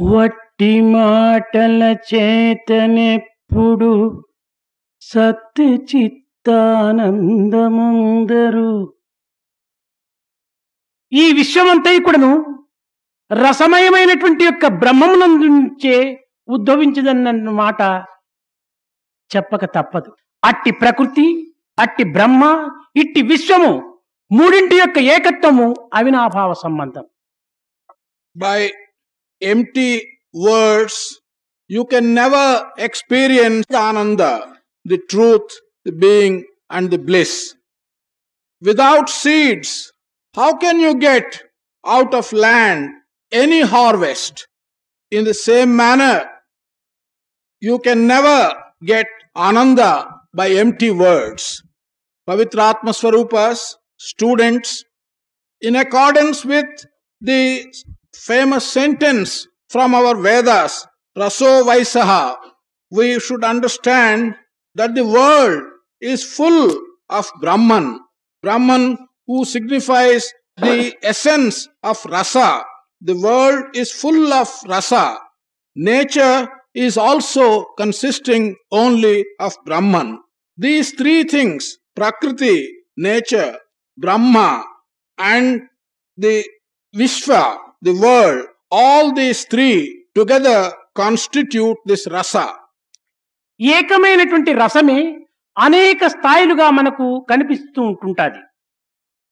వట్టి మాటల చేతనెప్పుడు సత్య చిత్తానందముందరు. ఈ విశ్వమంతా కూడాను రసమయమైనటువంటి యొక్క బ్రహ్మమునందుంచే ఉద్భవించదన్న మాట చెప్పక తప్పదు. అట్టి ప్రకృతి అట్టి బ్రహ్మ ఇట్టి విశ్వము మూడింటి యొక్క ఏకత్వము అవినాభావ సంబంధం. By empty words, you can never experience the Ananda, the truth, the being, and the bliss. Without seeds, how can you get out of land any harvest? In the same manner, you can never get Ananda by empty words. Pavitratma Swarupas, students, in accordance with the famous sentence from our Vedas, Raso Vaisaha, we should understand that the world is full of Brahman. Brahman who signifies the essence of rasa. The world is full of rasa. Nature is also consisting only of Brahman. These three things, Prakriti, nature, Brahma, and the Vishwa, the world, all these three together constitute this rasa. ఏకమైనటువంటి రసమే అనేక స్థాయిలుగా మనకు కనిపిస్తూ ఉంటుంటాది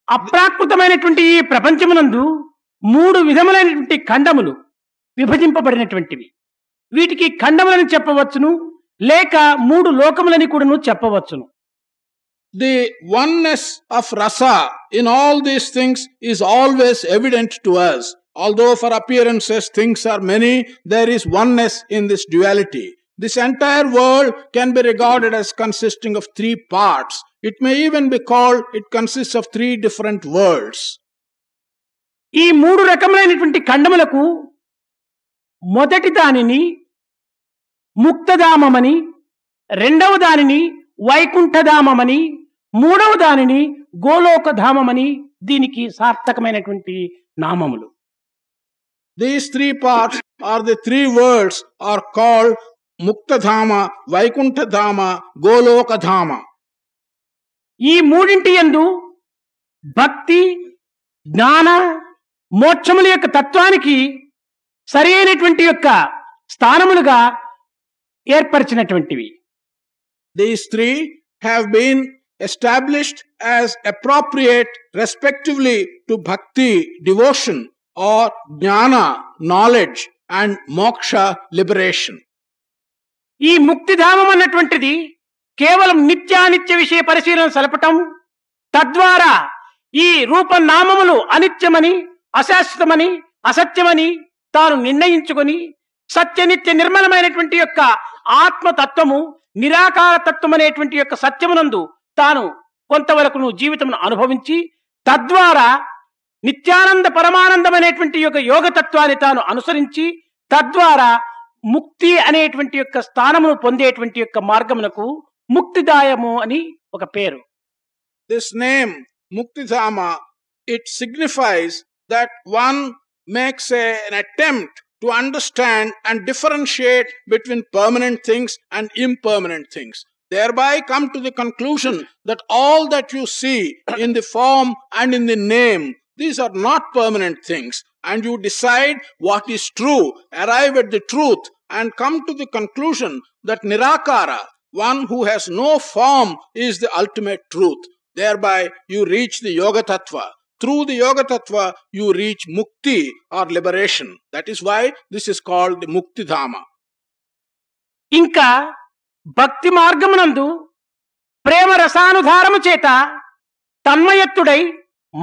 అప్రాకృతమైనటువంటి ఈ ప్రపంచమునందు మూడు విధములైనటువంటి ఖండములు విభజింపబడినటువంటివి వీటికి ఖండములని చెప్పవచ్చును లేక మూడు లోకములని కూడాను చెప్పవచ్చును The oneness of rasa in all these things is always evident to us. Although for appearances things are many, there is oneness in this duality. This entire world can be regarded as consisting of three parts. It may even be called it consists of three different worlds. ఈ మూడు రకములైనటువంటి ఖండములకు మొదటి దానిని ముక్తధామమని రెండవ దానిని వైకుంఠధామమని మూడవ దానిని గోలోకధామమని దీనికి సార్థకమైనటువంటి నామములు these three parts are the three words are called Muktadhama వైకుంఠధామ గోలోకధామ ఈ మూడింటి ఎందు భక్తి జ్ఞాన మోక్షముల యొక్క తత్వానికి సరి అయినటువంటి యొక్క స్థానములుగా ఏర్పరిచినటువంటివి. These three have been established as appropriate respectively to bhakti devotion or jnana, knowledge, and moksha, liberation. ఈ ముక్తిధామం అన్నటువంటిది కేవలం నిత్యానిత్య విషయ పరిశీలన సలపటం తద్వారా ఈ రూపనామములు అనిత్యమని అశాశ్వతమని అసత్యమని తాను నిర్ణయించుకొని సత్యనిత్య నిర్మలమైనటువంటి యొక్క ఆత్మతత్వము నిరాకార తత్వం అనేటువంటి యొక్క సత్యమునందు తాను కొంతవరకు జీవితమును అనుభవించి తద్వారా నిత్యానంద పరమానందం అనేటువంటి యొక్క యోగ తత్వాన్ని తాను అనుసరించి తద్వారా ముక్తి అనేటువంటి యొక్క స్థానమును పొందేటువంటి యొక్క మార్గమునకు ముక్తిదాయము అని ఒక పేరు. This name Muktidhama it signifies that one makes attempt to understand and differentiate between permanent things and impermanent things thereby come to the conclusion that all that you see in the form and in the name these are not permanent things. And you decide what is true, arrive at the truth, and come to the conclusion that Nirakara, one who has no form, is the ultimate truth. Thereby you reach the Yoga Tattva. Through the Yoga Tattva, you reach Mukti or liberation. That is why this is called the Mukti Dhama. ఇంకా భక్తి మార్గమునందు ప్రేమ రసానుధారము చేత తన్మయత్తుడై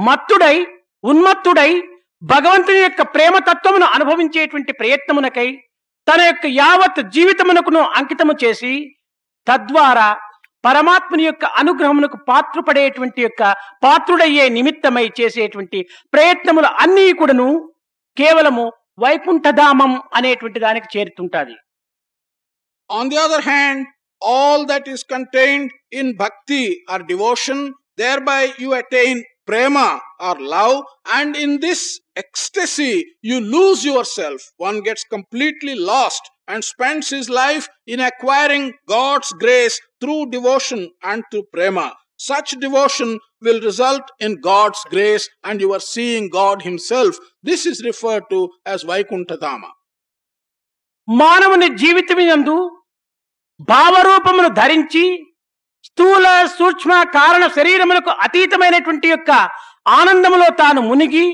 మత్తుడై ఉన్మత్తుడై భగవంతుని యొక్క ప్రేమ తత్వమును అనుభవించేటువంటి ప్రయత్నమునకై తన యొక్క యావత్ జీవితమునకును అంకితము చేసి తద్వారా పరమాత్మని యొక్క అనుగ్రహమునకు పాత్రపడేటువంటి యొక్క పాత్రుడయ్యే నిమిత్తమై చేసేటువంటి ప్రయత్నములు అన్నీ కూడాను కేవలము వైకుంఠధామం అనేటువంటి దానికి చేరుతుంటది. On the other hand all that is is in bhakti or devotion thereby you attain prema or love, and in this ecstasy, you lose yourself. One gets completely lost and spends his life in acquiring God's grace through devotion and through prema. Such devotion will result in God's grace, and you are seeing God Himself. This is referred to as Vaikuntadama. మానవుని జీవితమినందు భావరూపమును ధరించి స్థూల సూక్ష్మ కారణ శరీరములకు అతీతమైనటువంటి యొక్క ఆనందములో తాను మునిగి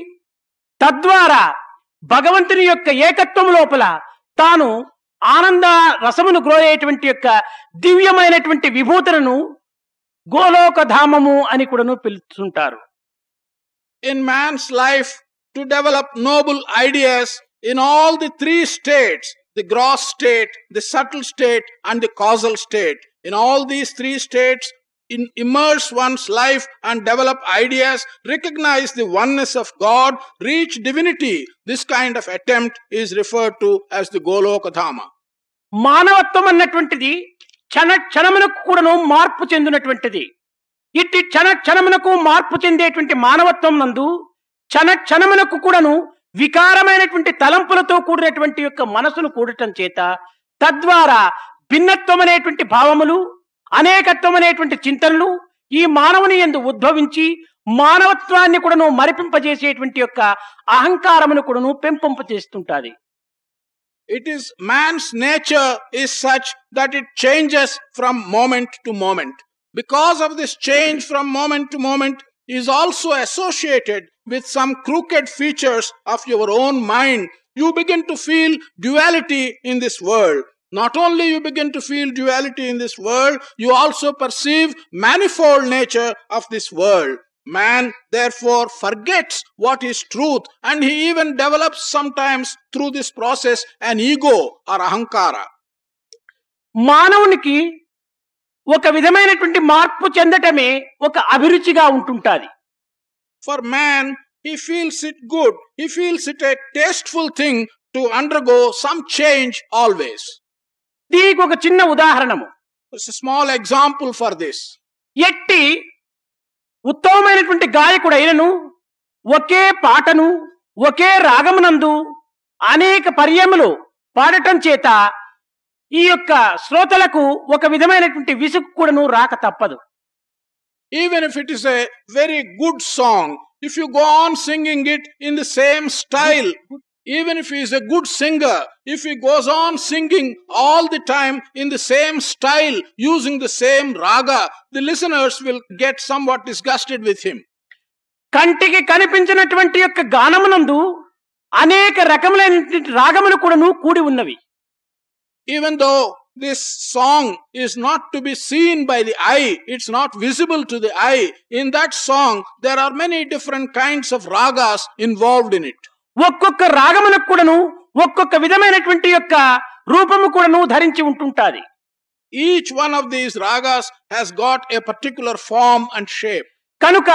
తద్వారా భగవంతుని యొక్క ఏకత్వం లోపల తాను ఆనంద రసమును గ్రోయేటువంటి యొక్క దివ్యమైనటువంటి విభూతులను గోలోకధామము అని కూడాను పిలుస్తుంటారు in man's life to develop noble ideas in all the three states the gross state the subtle state and the causal state In all these three states, in immerse one's life and develop ideas, recognize the oneness of God, reach divinity. This kind of attempt is referred to as the Golokadhama. మానవత్వం అన్నటువంటిది క్షణ క్షణమునకు కూడాను మార్పు చెందినటువంటిది ఇట్టి క్షణ క్షణమునకు మార్పు చెందేటువంటి మానవత్వం నందు క్షణ క్షణమునకు కూడాను వికారమైనటువంటి తలంపులతో కూడినటువంటి యొక్క మనసును కూడటం చేత తద్వారా భిన్నత్వం అనేటువంటి భావములు అనేకత్వం అనేటువంటి చింతనలు ఈ మానవుని ఎందు ఉద్భవించి మానవత్వాన్ని కూడాను మరిపింపజేసేటువంటి యొక్క అహంకారమును కూడాను పెంపొంప చేస్తుంటాది. It is man's nature is such that it changes from moment to moment because of this change from moment to moment is also associated with some crooked features of your own mind you begin to feel duality in this world Not only you begin to feel duality in this world, you also perceive manifold nature of this world. Man therefore forgets what is truth and he even develops sometimes through this process an ego or ahankara. మానవునికి ఒక విధమైనటువంటి మార్పు చెందటమే ఒక అభిరుచిగా ఉంటుంటాది For man, he feels it good, he feels it a tasteful thing to undergo some change always. దీనికి ఒక చిన్న ఉదాహరణము small example for this. ఎట్టి ఉత్తమమైనటువంటి గాయకుడైనను ఒకే పాటను ఒకే రాగమునందు అనేక పర్యములు పాడటం చేత ఈ యొక్క శ్రోతలకు ఒక విధమైనటువంటి విసుగు కూడాను రాక తప్పదు Even if it is a very good song, if you go on singing it in the same style, even if he is a good singer, if he goes on singing all the time in the same style, using the same raga, the listeners will get somewhat disgusted with him. కంటికి కనిపించినటువంటి యొక్క గానమునందు అనేక రకములైనటువంటి రాగములు కూడాను కూడి ఉన్నవి Even though this song is not to be seen by the eye, it's not visible to the eye, in that song there are many different kinds of ragas involved in it. ఒక్కొక్క రాగములకు కూడాను ఒక్కొక్క విధమైనటువంటి యొక్క రూపము కూడాను ధరించి ఉంటుంటుంది. Each one of these ragas has got a particular form and shape కనుక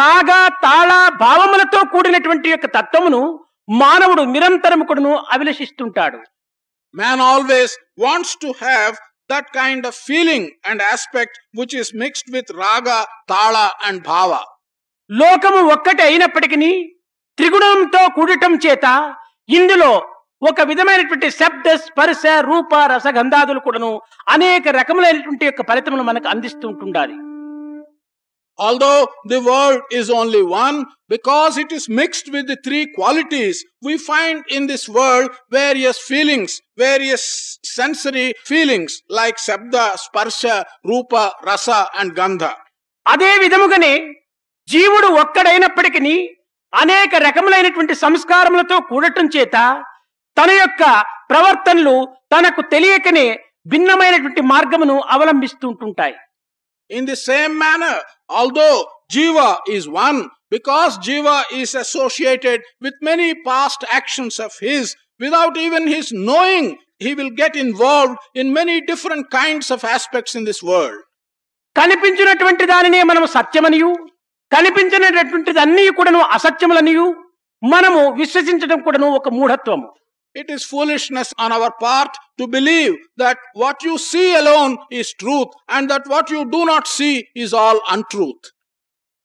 రాగ తాళ భావములతో కూడినటువంటి యొక్క తత్వమును మానవుడు నిరంతరం కూడాను అభిలషిస్తుంటాడు. Man always wants to have that kind of feeling and aspect which is mixed with raga tala and భావ లోకము ఒక్కటే అయినప్పటికీ త్రిగుణంతో కూడటం చేత ఇందులో ఒక విధమైనటువంటి శబ్ద స్పర్శ రూప రసగంధాదులు కూడాను అనేక రకములైనటువంటి యొక్క ఫలితములు మనకు అందిస్తూ ఉంటుండాలి Although the world is only one, because it is mixed with the three qualities, we find in this world various feelings, various sensory feelings like Sabda, Sparsha, Rupa, Rasa, and Gandha. అదే విధముగానే జీవుడు ఒక్కడైనప్పటికీ అనేక రకములైనటువంటి సంస్కారములతో కూడటం చేత తన యొక్క ప్రవర్తనలు తనకు తెలియకనే భిన్నమైనటువంటి మార్గమును అవలంబిస్తూ ఉంటుంటాయి In the same manner, although Jiva is one, because Jiva is associated with many past actions of his, without even his knowing, he will get involved in many different kinds of aspects in this world. కనిపించినటువంటి దానినే మనము సత్యమనియు కనిపించినటువంటిది అన్ని కూడాను అసత్యములనియు. మనము విశ్వసించడం కూడాను ఒక మూఢత్వము. It is foolishness on our part to believe that what you see alone is truth and that what you do not see is all untruth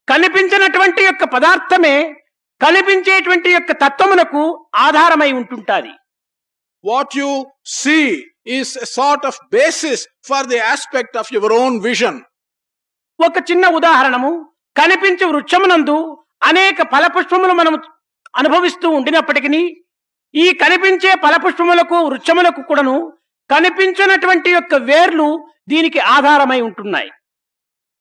కనిపించినటువంటి యొక్క పదార్థమే కనిపించేటువంటి యొక్క తత్వమునకు ఆధారమై ఉంటుంటుంది. What you see is a sort of basis for the aspect of your own vision ఒక చిన్న ఉదాహరణము. కనిపించే వృక్షమునందు అనేక ఫలపుష్పములు మనం అనుభవిస్తూ ఉండినప్పటికీ ఈ కనిపించే ఫలపుష్పములకు వృక్షములకు కూడాను కనిపించినటువంటి యొక్క వేర్లు దీనికి ఆధారమై ఉంటున్నాయి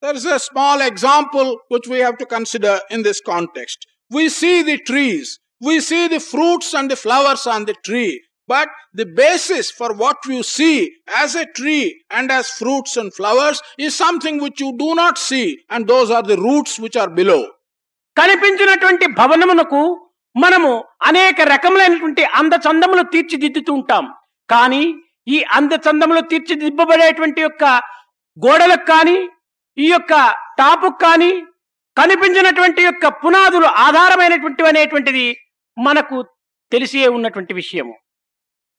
There is a small example which we have to consider in this context. We see the trees, we see the fruits and the flowers on the tree, but the basis for what you see as a tree and as fruits and flowers is something which you do not see, and those are the roots which are below. కనిపించినటువంటి భవనమునకు మనము అనేక రకములైనటువంటి అందచందములు తీర్చిదిద్దుతూ ఉంటాం కానీ ఈ అందచందములు తీర్చిదిద్దబడేటువంటి యొక్క గోడలకు కానీ ఈ యొక్క టాపుకు కానీ కనిపించినటువంటి యొక్క పునాదులు ఆధారమైనటువంటివి అనేటువంటిది మనకు తెలిసే ఉన్నటువంటి విషయము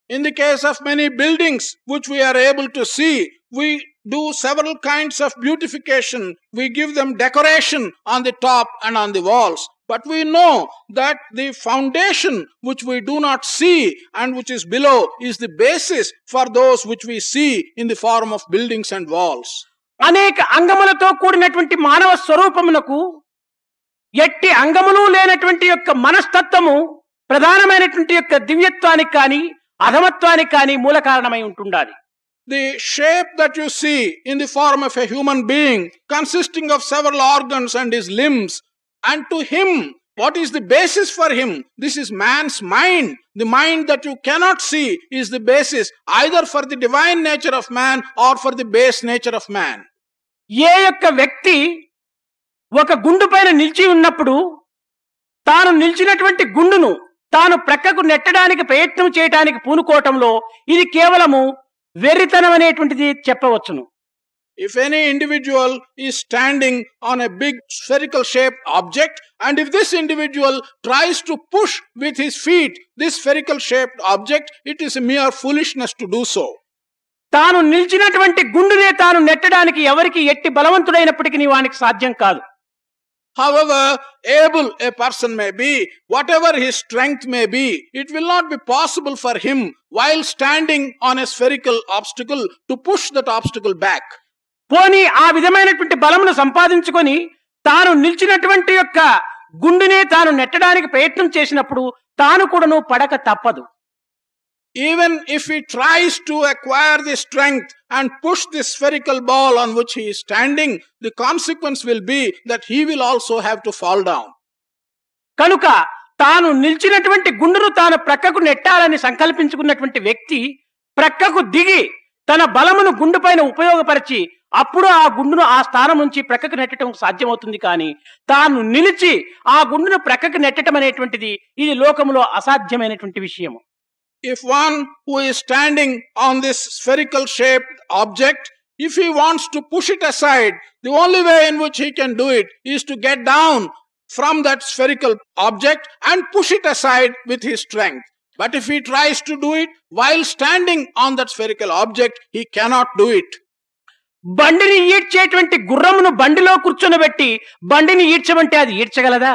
In the case of many buildings which we are able to see, we do several kinds of beautification. We give them decoration on the top and on the walls. But we know that the foundation which we do not see and which is below is the basis for those which we see in the form of buildings and walls. అనేక అంగములతో కూడినటువంటి మానవ స్వరూపమునకు ఎట్టి అంగములు లేనటువంటి యొక్క మనస్తత్వము ప్రధానమైనటువంటి యొక్క దివ్యత్వానికి కానీ అధమత్వానికి కానీ మూల కారణమై ఉంటుండాలి The shape that you see in the form of a human being consisting of several organs and his limbs, and to him, what is the basis for him? This is man's mind. The mind that you cannot see is the basis either for the divine nature of man or for the base nature of man. ఏ యొక్క వ్యక్తి ఒక గుండు పైన నిలిచి ఉన్నప్పుడు తాను నిలిచినటువంటి గుండును తాను ప్రక్కకు నెట్టడానికి ప్రయత్నం చేయడానికి పూనుకోవటంలో ఇది కేవలము వెర్రితనం అనేటువంటిది చెప్పవచ్చును If any individual is standing on a big spherical shaped object, and if this individual tries to push with his feet this spherical shaped object, it is a mere foolishness to do so. తాను నిలిచినటువంటి గుండునే తాను నెట్టడానికి ఎవరికి ఎట్టి బలవంతుడైనప్పటికీ వానికి సాధ్యం కాదు However able a person may be, whatever his strength may be, it will not be possible for him while standing on a spherical obstacle to push that obstacle back. పోనీ ఆ విధమైనటువంటి బలమును సంపాదించుకొని తాను నిలిచినటువంటి యొక్క గుండునే తాను నెట్టడానికి ప్రయత్నం చేసినప్పుడు తాను కూడాను పడక తప్పదు Even if he tries to acquire the strength and push the spherical ball on which he is standing, the consequence will be that he will also have to fall down. కనుక తాను నిలిచినటువంటి గుండును తాను ప్రక్కకు నెట్టాలని సంకల్పించుకున్నటువంటి వ్యక్తి ప్రక్కకు దిగి తన బలమును గుండు పైన ఉపయోగపరిచి అప్పుడు ఆ గుండును ఆ స్థానం నుంచి ప్రక్కకు నెట్టడం సాధ్యమవుతుంది కానీ తాను నిలిచి ఆ గుండును ప్రక్కకు నెట్టడం అనేటువంటిది ఇది లోకములో అసాధ్యమైనటువంటి విషయము If one who is standing on this spherical shaped object, if he wants to push it aside, the only way in which he can do it is to get down from that spherical object and push it aside with his strength. But if he tries to do it while standing on that spherical object, he cannot do it. బండిని ఈడ్చేటువంటి గుర్రమును బండిలో కూర్చొనబెట్టి బండిని ఈడ్చమంటే అది ఈడ్చగలదా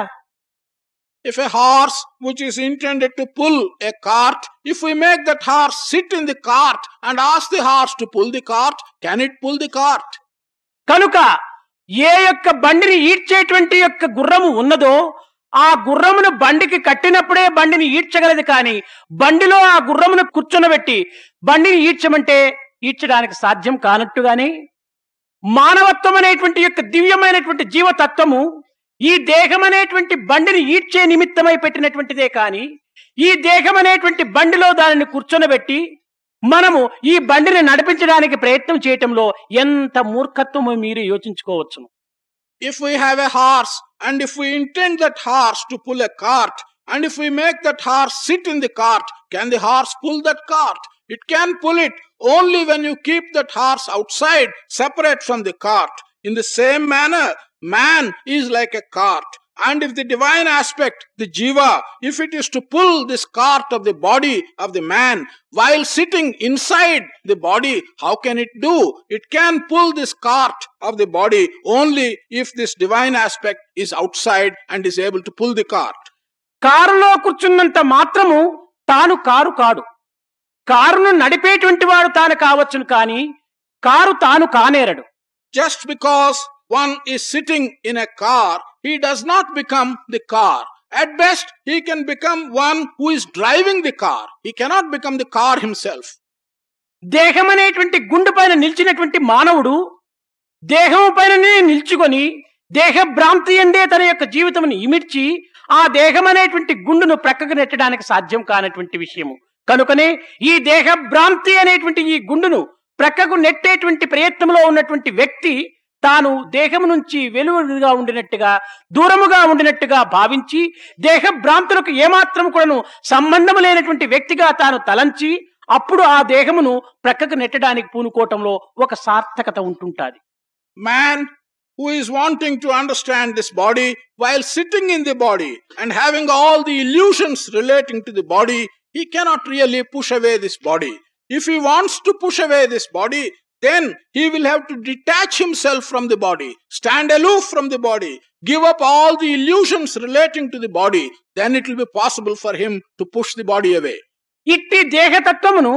If a horse which is intended to pull a cart, if we make that horse sit in the cart and ask the horse to pull the cart, can it pull the cart? కనుక ఏ యొక్క బండిని ఈడ్చేటువంటి యొక్క గుర్రము ఉన్నదో ఆ గుర్రమును బండికి కట్టినప్పుడే బండిని ఈడ్చగలదు కానీ బండిలో ఆ గుర్రమును కూర్చునబెట్టి బండిని ఈడ్చమంటే ఈడ్చడానికి సాధ్యం కానట్టుగానే మానవత్వం అనేటువంటి యొక్క దివ్యమైనటువంటి జీవతత్వము ఈ దేహం అనేటువంటి బండిని ఈడ్చే నిమిత్తమై పెట్టినటువంటిదే కానీ ఈ దేహం అనేటువంటి బండిలో దానిని కూర్చొనబెట్టి మనము ఈ బండిని నడిపించడానికి ప్రయత్నం చేయటంలో ఎంత మూర్ఖత్వము మీరు యోచించుకోవచ్చును. If we have a horse and if we intend that horse to pull a cart and if we make that horse sit in the cart can the horse pull that cart it can pull it only when you keep that horse outside separate from the cart in the same manner man is like a cart. And if the divine aspect, the jiva, if it is to pull this cart of the body of the man while sitting inside the body, how can it do? It can pull this cart of the body only if this divine aspect is outside and is able to pull the cart. కారులో కూర్చున్నంత మాత్రము తాను car కాడు కారును నడిపేటువంటి వాడు తాను కావచ్చును కానీ car తాను కానేరడు Just because one is sitting in a car, he does not become the car. At best, he can become one who is driving the car. He cannot become the car himself. దేహం అనేటువంటి గుండు పైన నిలిచినటువంటి మానవుడు దేహం పైననే నిల్చుకొని దేహ భ్రాంతి ఎందే తన యొక్క జీవితమును ఇమిడ్చి ఆ దేహం అనేటువంటి గుండును ప్రక్కకు నెట్టడానికి సాధ్యం కానటువంటి విషయము కనుకనే ఈ దేహ భ్రాంతి అనేటువంటి ఈ గుండును ప్రక్కకు నెట్టేటువంటి ప్రయత్నంలో ఉన్నటువంటి వ్యక్తి తాను దేహం నుంచి వెలువడిగా ఉండినట్టుగా దూరముగా ఉండినట్టుగా భావించి దేహ భ్రాంతులకు ఏమాత్రం కూడా సంబంధము లేనటువంటి వ్యక్తిగా తాను తలంచి అప్పుడు ఆ దేహమును ప్రక్కకు నెట్టడానికి పూనుకోవటంలో ఒక సార్థకత ఉంటుంటుంది. Man who is wanting to understand this body while sitting in the body and having all the illusions relating to the body he cannot really push away this body if he wants to push away this body then he will have to detach himself from the body, stand aloof from the body, give up all the illusions relating to the body. Then it will be possible for him to push the body away. ఇట్టి దేహతత్వమును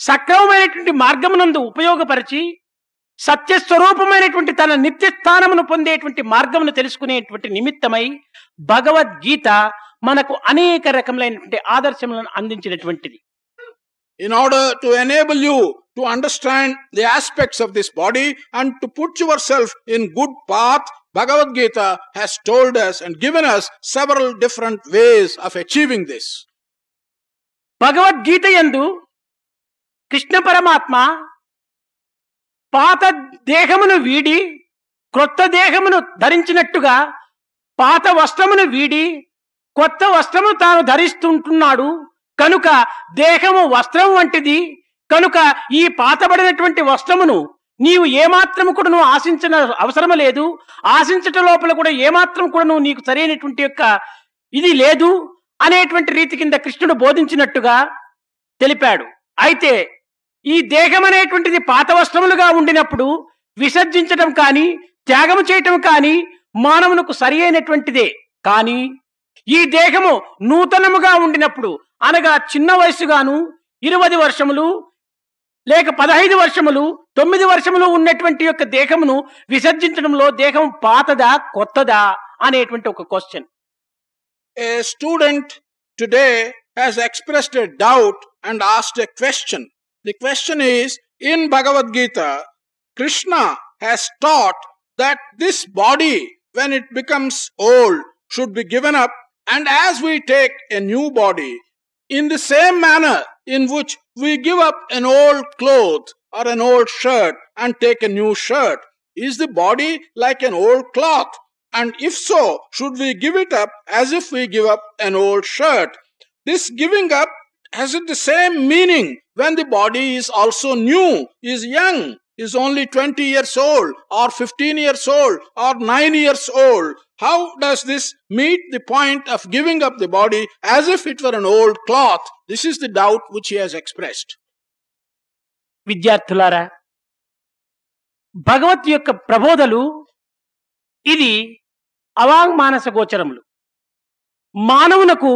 సక్రమమైనటువంటి మార్గమునందు ఉపయోగపరిచి సత్యస్వరూపమైనటువంటి తన నిత్య స్థానమును పొందేటువంటి మార్గమును తెలుసుకునేటువంటి నిమిత్తమై భగవద్గీత మనకు అనేక రకములైనటువంటి ఆదర్శములను అందించినటువంటిది in order to enable you to understand the aspects of this body and to put yourself in good path bhagavad gita has told us and given us several different ways of achieving this Bhagavad Gita యందు కృష్ణ పరమాత్మ పాత దేహమును వీడి క్రొత్త దేహమును ధరించినట్టుగా పాత వస్త్రమును వీడి కొత్త వస్త్రము తాను ధరిస్తుంటున్నాడు కనుక దేహము వస్త్రం వంటిది కనుక ఈ పాతబడినటువంటి వస్త్రమును నీవు ఏమాత్రము కూడా నువ్వు ఆశించిన అవసరం లేదు. ఆశించట లోపల కూడా ఏమాత్రం కూడా నువ్వు నీకు సరైనటువంటి యొక్క ఇది లేదు అనేటువంటి రీతి కింద కృష్ణుడు బోధించినట్టుగా తెలిపాడు. అయితే ఈ దేహం అనేటువంటిది పాత వస్త్రములుగా ఉండినప్పుడు విసర్జించటం కానీ త్యాగము చేయటం కానీ మానవునకు సరి అయినటువంటిదే. కానీ ఈ దేహము నూతనముగా ఉండినప్పుడు అనగా చిన్న వయసుగాను ఇరవై వర్షములు లేక పదహైదు వర్షములు తొమ్మిది వర్షములు ఉన్నటువంటి యొక్క దేహమును విసర్జించడంలో దేహం పాతదా కొత్తదా అనేటువంటి ఒక question a student today has expressed a doubt and asked a question the question is in bhagavad gita krishna has taught that this body when it becomes old should be given up and as we take a new body in the same manner in which we give up an old cloth or an old shirt and take a new shirt is the body like an old cloth and if so, should we give it up as if we give up an old shirt? This giving up has it the same meaning when the body is also new, is young, is only 20 years old, or 15 years old, or 9 years old. How does this meet the point of giving up the body as if it were an old cloth? This is the doubt which he has expressed. విద్యార్థులారా భగవత్ యొక్క ప్రబోధలు ఇది అవాంగ్మానస గోచరములు మానవునకు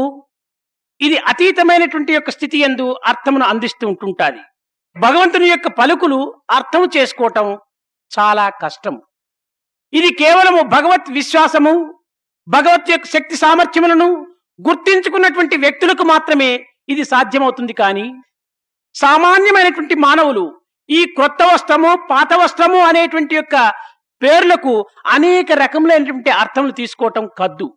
ఇది అతీతమైనటువంటి యొక్క స్థితి ఎందు అర్థమును అందిస్తూ ఉంటుంటుంది భగవంతుని యొక్క పలుకులు అర్థం చేసుకోవటం చాలా కష్టం ఇది కేవలము భగవత్ విశ్వాసము భగవత్ యొక్క శక్తి సామర్థ్యములను గుర్తించుకున్నటువంటి వ్యక్తులకు మాత్రమే ఇది సాధ్యమవుతుంది కానీ సామాన్యమైనటువంటి మానవులు ఈ క్రొత్త వస్త్రము పాత వస్త్రము అనేటువంటి యొక్క పేర్లకు అనేక రకములైనటువంటి అర్థములు తీసుకోవటం కద్దు.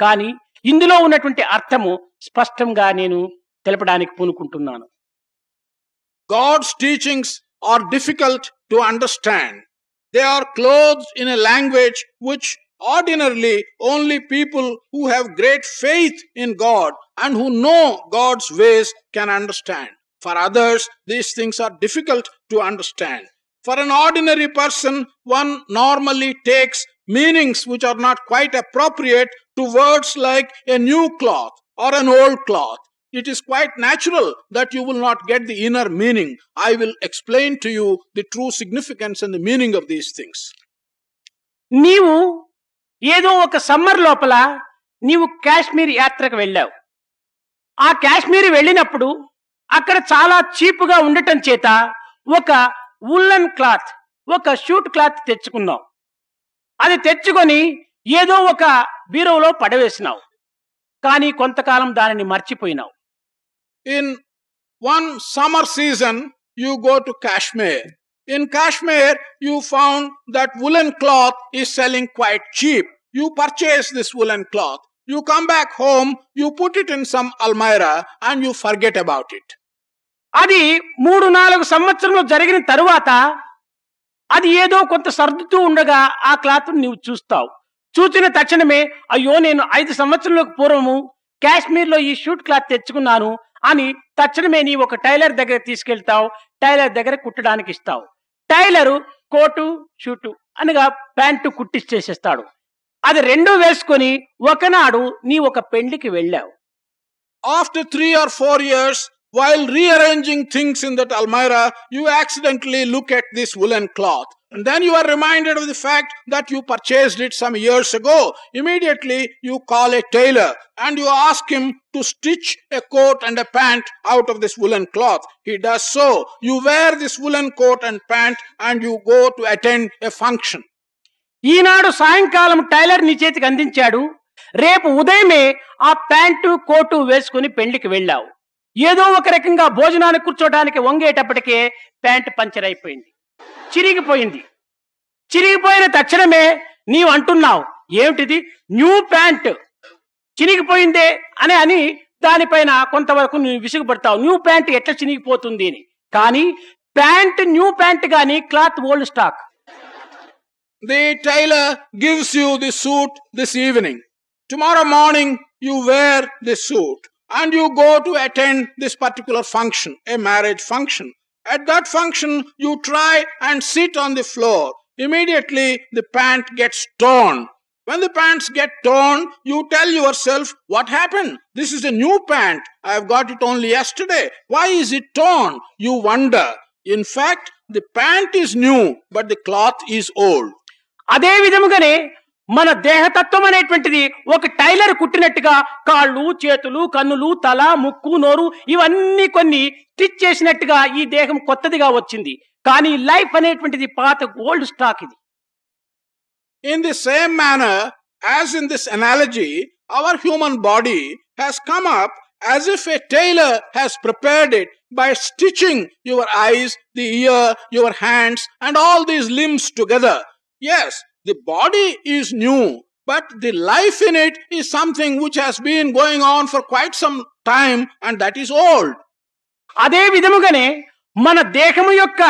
కానీ ఇందులో ఉన్నటువంటి అర్థము స్పష్టంగా నేను తెలపడానికి పూనుకుంటున్నాను. God's teachings are difficult to understand They are clothed in a language which ordinarily only people who have great faith in God and who know God's ways can understand. For others, these things are difficult to understand. For an ordinary person, one normally takes meanings which are not quite appropriate to words like a new cloth or an old cloth. It is quite natural that you will not get the inner meaning. I will explain to you the true significance and the meaning of these things. నీవు ఏదో ఒక summer లోపల నీవు కాశ్మీర్ యాత్రకు వెళ్ళావు ఆ కాశ్మీర్ వెళ్ళినప్పుడు అక్కడ చాలా చీపుగా ఉండటం చేత ఒక ఉల్లన్ క్లాత్ ఒక షూట్ క్లాత్ తెచ్చుకున్నావు అది తెచ్చుకొని ఏదో ఒక బీరోలో పడవేసినావు కానీ కొంతకాలం దానిని మర్చిపోయినావు In one summer season, you go to Kashmir. In Kashmir, you found that woolen cloth is selling quite cheap. You purchase this woolen cloth. You come back home, you put it in some almirah, and you forget about it. అది మూడు నాలుగు సంవత్సరంలో జరిగిన తరువాత అది ఏదో కొంత సర్దుతూ ఉండగా ఆ క్లాత్ నీవు చూస్తావు చూసిన తక్షణమే అయ్యో నేను ఐదు సంవత్సరంలోకి పూర్వము కాశ్మీర్లో ఈ షూట్ క్లాత్ తెచ్చుకున్నాను అని తక్షణమే నీ ఒక టైలర్ దగ్గర తీసుకెళ్తావు టైలర్ దగ్గర కుట్టడానికి ఇస్తావు. టైలరు కోటు షూటు అనగా ప్యాంటు కుట్టి చేసేస్తాడు అది రెండు వేసుకొని ఒకనాడు నీ ఒక పెళ్ళికి వెళ్ళావు. After three or four years while rearranging things in that almirah you accidentally look at this woollen cloth And then you are reminded of the fact that you purchased it some years ago. Immediately, you call a tailor and you ask him to stitch a coat and a pant out of this woolen cloth. He does so. You wear this woolen coat and pant and you go to attend a function. ఈనాడు సాయంకాలం tailor నీ చేతికి అందించాడు రేపు ఉదయమే ఆ pant coat వేసుకుని పెళ్ళికి వెళ్ళావు ఏదో ఒక రకంగా భోజనానికి కూర్చోడానికి వంగేటప్పటికే ప్యాంట్ పంచర్ అయిపోయింది చిరిగిపోయింది. చిరిగిపోయిన తక్షణమే నీవు అంటున్నావు ఏమిటిది? New pant. చినిగిపోయిందే అని అని దానిపైన కొంతవరకు నువ్వు విసుగుపడతావు. న్యూ ప్యాంట్ ఎట్లా చినిగిపోతుంది అని. కానీ ప్యాంట్ న్యూ ప్యాంట్ కానీ cloth old stock. The tailor gives you the suit this evening tomorrow morning you wear the suit and you go to attend this particular function a marriage function At that function, you try and sit on the floor. Immediately, the pant gets torn. When the pants get torn, you tell yourself, What happened? This is a new pant. I have got it only yesterday. Why is it torn? You wonder. In fact, the pant is new, but the cloth is old. అదే విధముగానే మన దేహతత్వం అనేటువంటిది ఒక tailor కుట్టినట్టుగా కాళ్ళు చేతులు కన్నులు తల ముక్కు నోరు ఇవన్నీ కొన్ని స్టిచ్ చేసినట్టుగా ఈ దేహం కొత్తదిగా వచ్చింది. కానీ లైఫ్ అనేటువంటిది పాత గోల్డ్ స్టాక్ ఇది. In the same manner as in this analogy our human body has come up as if a tailor has prepared it by stitching your eyes the ear your hands and all these limbs together as the body is new, but the life in it is something which has been going on for quite some time, and that is old. అదే విధముగానే మన దేహము యొక్క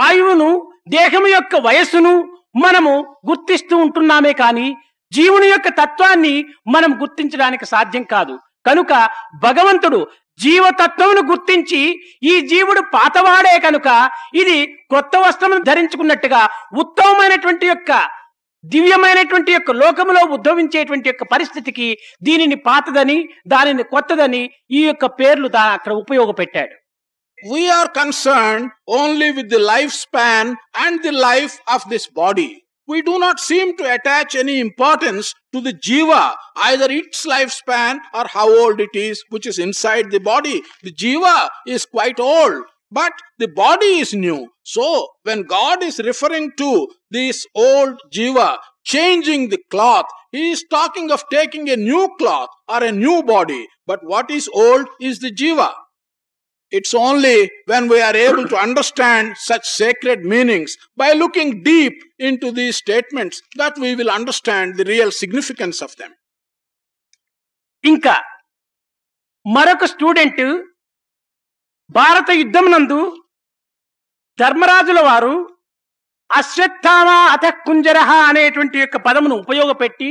ఆయువును దేహము యొక్క వయస్సును మనము గుర్తిస్తూ ఉంటున్నామే కానీ జీవుని యొక్క తత్వాన్ని మనం గుర్తించడానికి సాధ్యం కాదు కనుక భగవంతుడు జీవతత్వమును గుర్తించి ఈ జీవుడు పాతవాడే కనుక ఇది కొత్త వస్త్రమును ధరించుకున్నట్టుగా ఉత్తమమైనటువంటి యొక్క దివ్యమైనటువంటి యొక్క లోకములో ఉద్భవించేటువంటి యొక్క పరిస్థితికి దీనిని పాతదని దానిని కొత్తదని ఈ యొక్క పేర్లు దా అక్కడ ఉపయోగపెట్టాడు. We are concern only with the life span and the life of this body We do not seem to attach any importance to the jiva, either its lifespan or how old it is, which is inside the body. The jiva is quite old, but the body is new. So, when God is referring to this old jiva changing the cloth, he is talking of taking a new cloth or a new body. But what is old is the jiva. It's only when we are able to understand such sacred meanings by looking deep into these statements that we will understand the real significance of them. ఇంకా మరొక student భారత యుద్ధం నందు ధర్మరాజుల వారు అశ్వత్థామ అథ కుంజరహ అనేటువంటి యొక్క పదమును ఉపయోగపెట్టి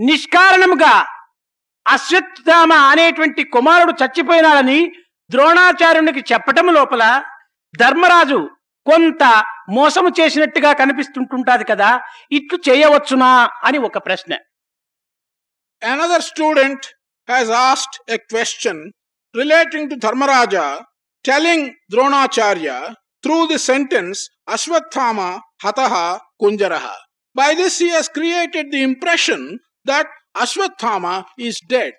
నిష్కారణముగా అశ్వత్థామ అనేటువంటి కుమారుడు చచ్చిపోయినాడని ద్రోణాచార్యునికి చెప్పటం లోపల ధర్మరాజు కొంత మోసము చేసినట్టుగా కనిపిస్తుంటుంటుంది కదా ఇట్లు చేయవచ్చునా అని ఒక ప్రశ్న another student has asked a question relating to Dharmaraja telling Dronacharya through the sentence Ashwatthama హత కుంజర by this he created the impression that Ashwatthama is dead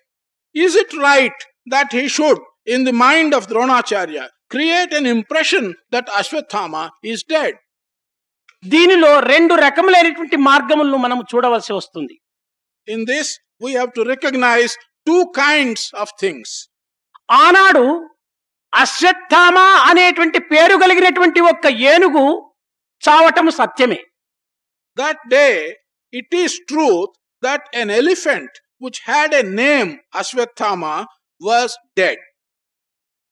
is it right that he should in the mind of Dronacharya, create an impression that Ashwathama is dead? దీనిలో రెండు రకములైనటువంటి మార్గములను మనం చూడవలసి వస్తుంది In this, we have to recognize two kinds of things. ఆనాడు అశ్వత్థామ అనేటువంటి పేరు కలిగినటువంటి ఒక్క ఏనుగు చావటం సత్యమే That day, it is truth that an elephant which had a name Ashwathama was dead.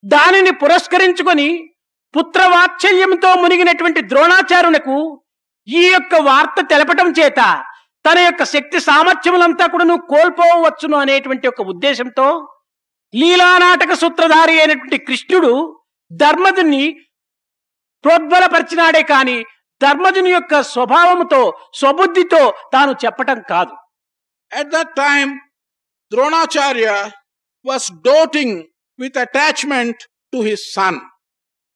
దానిని పురస్కరించుకొని పుత్రవాత్సల్యంతో మునిగినటువంటి ద్రోణాచార్యునకు ఈ యొక్క వార్త తెలపటం చేత తన యొక్క శక్తి సామర్థ్యములంతా కూడా నువ్వు కోల్పోవచ్చును అనేటువంటి ఒక ఉద్దేశంతో లీలానాటక సూత్రధారి అయినటువంటి కృష్ణుడు ధర్మజుని ప్రోద్బలపరిచినాడే కాని ధర్మజుని యొక్క స్వభావముతో స్వబుద్ధితో తాను చెప్పటం కాదు. At that time Dronacharya was doting with attachment to his son.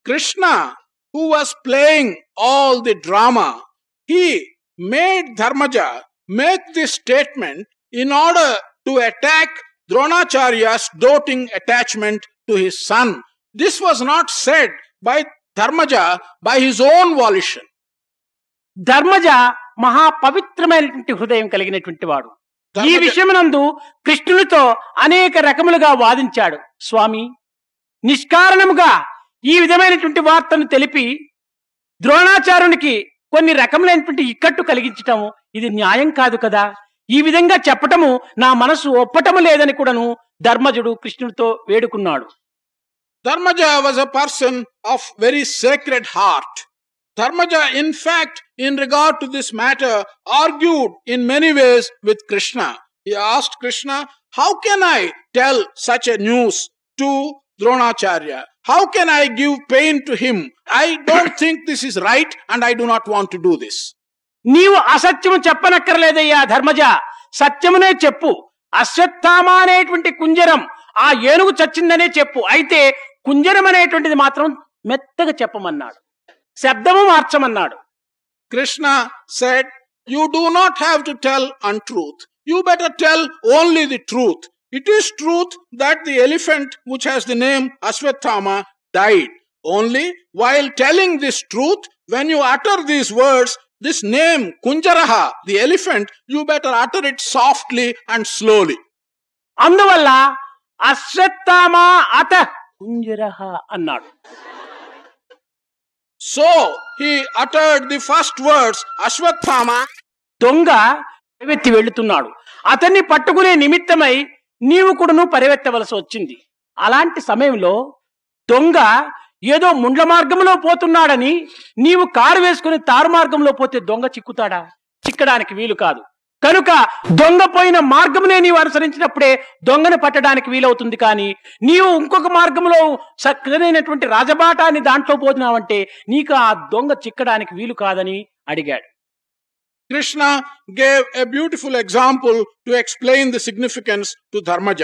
Krishna, who was playing all the drama, he made Dharmaja make this statement in order to attack Dronacharya's doting attachment to his son. This was not said by Dharmaja by his own volition. Dharmaja మహా పవిత్రమైనటువంటి హృదయం కలిగినటువంటి వాడు ఈ ధర్మజ- విషయమునందు కృష్ణునితో అనేక రకములుగా వాదించాడు. స్వామి నిష్కారణముగా ఈ విధమైనటువంటి వార్తను తెలిపి ద్రోణాచార్యునికి కొన్ని రకములైనటువంటి ఇక్కట్టు కలిగించటము ఇది న్యాయం కాదు కదా? ఈ విధంగా చెప్పటము నా మనసు ఒప్పటము లేదని కూడాను ధర్మజుడు కృష్ణుడితో వేడుకున్నాడు. Dharmaja was a person of very sacred heart. Dharmaja, in fact, in regard to this matter, argued in many ways with Krishna. He asked Krishna, How can I tell such a news to Dronacharya? How can I give pain to him? I don't think this is right and I do not want to do this. నీవు అసత్యము చెప్పనక్కర్లేదయ్యా ధర్మజ సత్యమునే చెప్పు అశ్వత్థామ అనేటువంటి కుంజరం ఆ ఏనుగు చచ్చిందనే చెప్పు అయితే కుంజరం అనేటువంటిది మాత్రం మెత్తగా చెప్పమన్నాడు శబ్దము మార్చమన్నాడు Krishna said, You do not have to tell untruth. You better tell only the truth. It is truth that the elephant, which has the name Ashwathama, died. Only while telling this truth, when you utter these words, this name Kunjaraha, the elephant, you better utter it softly and slowly. అందువల్ల అశ్వత్థామ అత కుంజరహ అన్నాడు so he uttered the first words Ashwatthama దొంగ పరివెత్తి వెళుతున్నాడు. అతన్ని పట్టుకునే నిమిత్తమై నీవు కూడాను పరివెత్తవలసి వచ్చింది. అలాంటి సమయంలో దొంగ ఏదో ముండ్ల మార్గంలో పోతున్నాడని నీవు కారు వేసుకుని తారు మార్గంలో పోతే దొంగ చిక్కుతాడా? చిక్కడానికి వీలు కాదు. కనుక దొంగ పోయిన మార్గమునే నీవు అనుసరించినప్పుడే దొంగను పట్టడానికి వీలవుతుంది కానీ నీవు ఇంకొక మార్గంలో చక్కనైనటువంటి రాజబాటాన్ని దాంట్లో పోతున్నావంటే నీకు ఆ దొంగ చిక్కడానికి వీలు కాదని అడిగాడు. Krishna gave a beautiful example to explain the significance to Dharmaja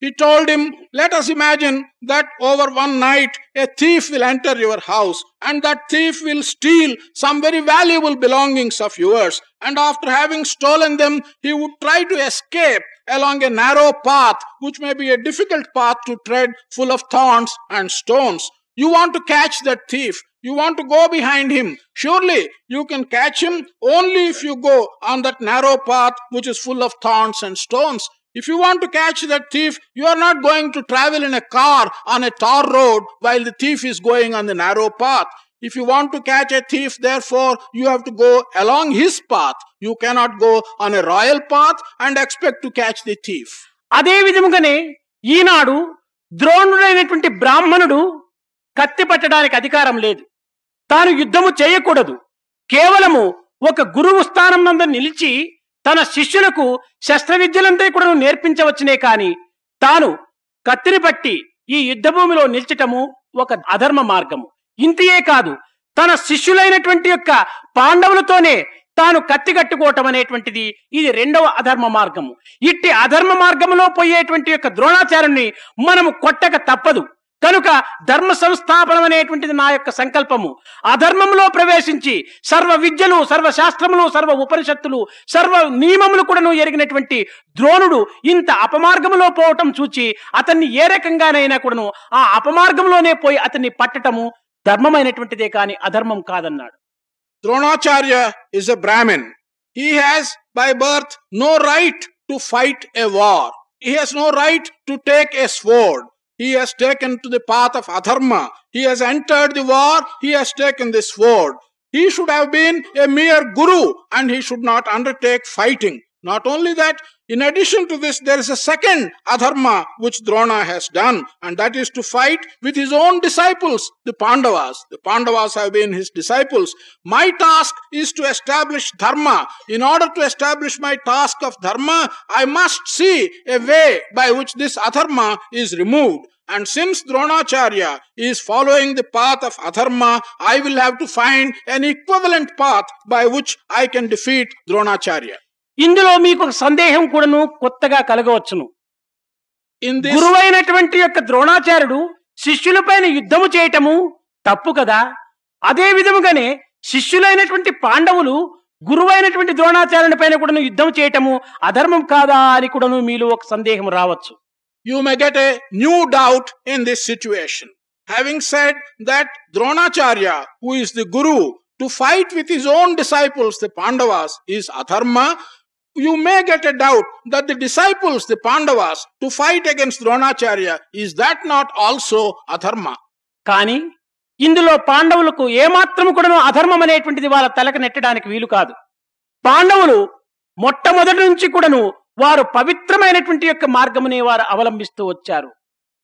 He told him, Let us imagine that over one night a thief will enter your house and that thief will steal some very valuable belongings of yours. And after having stolen them, he would try to escape along a narrow path, which may be a difficult path to tread, full of thorns and stones. You want to catch that thief. You want to go behind him. Surely you can catch him only if you go on that narrow path which is full of thorns and stones. If you want to catch that thief, you are not going to travel in a car on a tar road while the thief is going on the narrow path. If you want to catch a thief, therefore, you have to go along his path. You cannot go on a royal path and expect to catch the thief. అదే విధముగానే ఈనాడు ద్రోణుడైనటువంటి బ్రాహ్మణుడు కత్తి పట్టడానికి అధికారం లేదు తాను యుద్ధము చేయకూడదు కేవలము ఒక గురువు స్థానం నందు నిలిచి తన శిష్యులకు శస్త్రవిద్యలంతా కూడా నేర్పించవచ్చునే కాని తాను కత్తిని పట్టి ఈ యుద్ధభూమిలో నిల్చటము ఒక అధర్మ మార్గము. ఇంతియే కాదు తన శిష్యులైనటువంటి యొక్క పాండవులతోనే తాను కత్తి కట్టుకోవటం అనేటువంటిది ఇది రెండవ అధర్మ మార్గము. ఇట్టి అధర్మ మార్గంలో పోయేటువంటి యొక్క ద్రోణాచార్యుని మనము కొట్టక తప్పదు. కనుక ధర్మ సంస్థాపనం అనేటువంటిది నా యొక్క సంకల్పము. అధర్మంలో ప్రవేశించి సర్వ విద్యలు సర్వ శాస్త్రములు సర్వ ఉపనిషత్తులు సర్వ నియమములు కూడాను ఎరిగినటువంటి ద్రోణుడు ఇంత అపమార్గములో పోవటం చూచి అతన్ని ఏ రకంగానైనా కూడాను ఆ అపమార్గంలోనే పోయి అతన్ని పట్టటము ధర్మమైనటువంటిదే కాని అధర్మం కాదన్నాడు. Dronacharya is a Brahmin he has by birth no right to fight a war He has no right to take a sword. He has taken to the path of adharma. He has entered the war. He has taken the sword. He should have been a mere guru and he should not undertake fighting. Not only that, in addition to this, there is a second adharma which Drona has done, and that is to fight with his own disciples, the Pandavas. The Pandavas have been his disciples. My task is to establish dharma. In order to establish my task of dharma, I must see a way by which this adharma is removed. And since Dronacharya is following the path of adharma, I will have to find an equivalent path by which I can defeat Dronacharya. ఇందులో మీకు ఒక సందేహం కూడాను కొత్తగా కలగవచ్చును. గురువైనటువంటి యొక్క ద్రోణాచార్యుడు శిష్యులపైన యుద్ధము చేయటము తప్పు కదా? అదే విధముగానే శిష్యులైనటువంటి పాండవులు గురువైనటువంటి ద్రోణాచార్యుని పైన కూడాను యుద్ధం చేయటము అధర్మం కాదా అని కూడాను మీలో ఒక సందేహం రావచ్చు. You may get a new doubt in this situation. Having said that Dronacharya, who is the guru, to fight with his own disciples, the Pandavas, is adharma, you may get a doubt that the disciples, the Pandavas, to fight against Dronacharya, is that not also అధర్మ కానీ ఇందులో పాండవులకు ఏమాత్రము కూడాను అధర్మం అనేటువంటిది వాళ్ళ తలకు నెట్టడానికి వీలు కాదు. పాండవులు మొట్టమొదటి నుంచి కూడాను వారు పవిత్రమైనటువంటి యొక్క మార్గమునే వారు అవలంబిస్తూ వచ్చారు.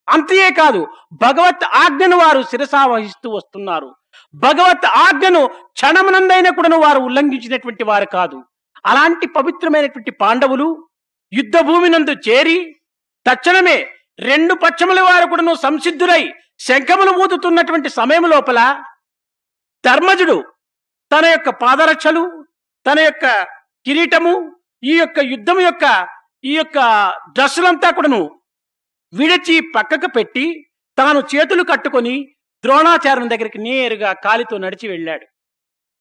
అంతే కాదు భగవత్ ఆజ్ఞను వారు శిరసా వహిస్తూ వస్తున్నారు. భగవత్ ఆజ్ఞను క్షణమునందైనా కూడాను వారు ఉల్లంఘించినటువంటి వారు కాదు. అలాంటి పవిత్రమైనటువంటి పాండవులు యుద్ధ భూమినందు చేరి తక్షణమే రెండు పక్షముల వారు కూడాను సంసిద్ధులై శంఖములు ఊదుతున్నటువంటి సమయం లోపల ధర్మజుడు తన యొక్క పాదరక్షలు తన యొక్క కిరీటము ఈ యొక్క యుద్ధం యొక్క ఈ యొక్క డ్రస్సులంతా కూడాను విడిచి పక్కకు పెట్టి తాను చేతులు కట్టుకొని ద్రోణాచార్యుని దగ్గరికి నేరుగా కాలితో నడిచి వెళ్ళాడు.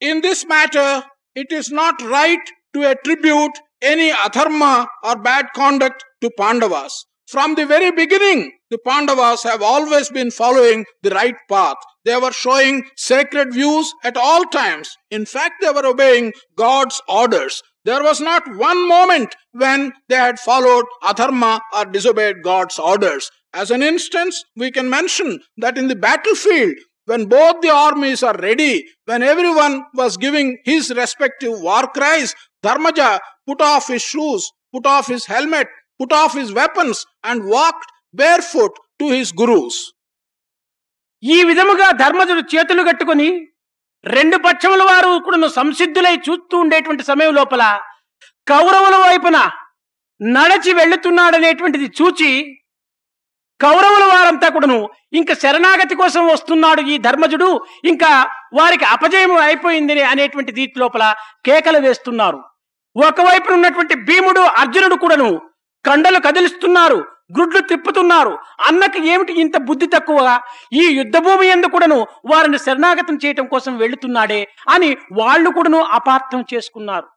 In this matter it is not right to attribute any adharma or bad conduct to Pandavas. From the very beginning, the Pandavas have always been following the right path. They were showing sacred views at all times. In fact, they were obeying God's orders. There was not one moment when they had followed adharma or disobeyed God's orders. As an instance, we can mention that in the battlefield, when both the armies are ready, when everyone was giving his respective war cries, Dharmaja put off his shoes, put off his helmet, put off his weapons, and walked barefoot to his gurus. ఈ విధముగా ధర్మజుడు చేతులు కట్టుకొని రెండు పక్షముల వారు కూడా సంసిద్ధులై చూస్తూ ఉండేటువంటి సమయం లోపల కౌరవుల వైపున నడచి వెళ్తున్నాడనేటువంటిది చూచి కౌరవుల వారంతా కూడాను ఇంకా శరణాగతి కోసం వస్తున్నాడు ఈ ధర్మజుడు ఇంకా వారికి అపజయం అయిపోయింది అనేటువంటి దీటి లోపల కేకలు వేస్తున్నారు ఒకవైపు ఉన్నటువంటి భీముడు అర్జునుడు కూడాను కండలు కదిలిస్తున్నారు గుడ్లు తిప్పుతున్నారు అన్నకి ఏమిటి ఇంత బుద్ధి తక్కువ ఈ యుద్ధ భూమి ఎందు కూడాను వారిని శరణాగతం చేయటం కోసం వెళుతున్నాడే అని వాళ్ళు కూడాను అపార్థం చేసుకున్నారు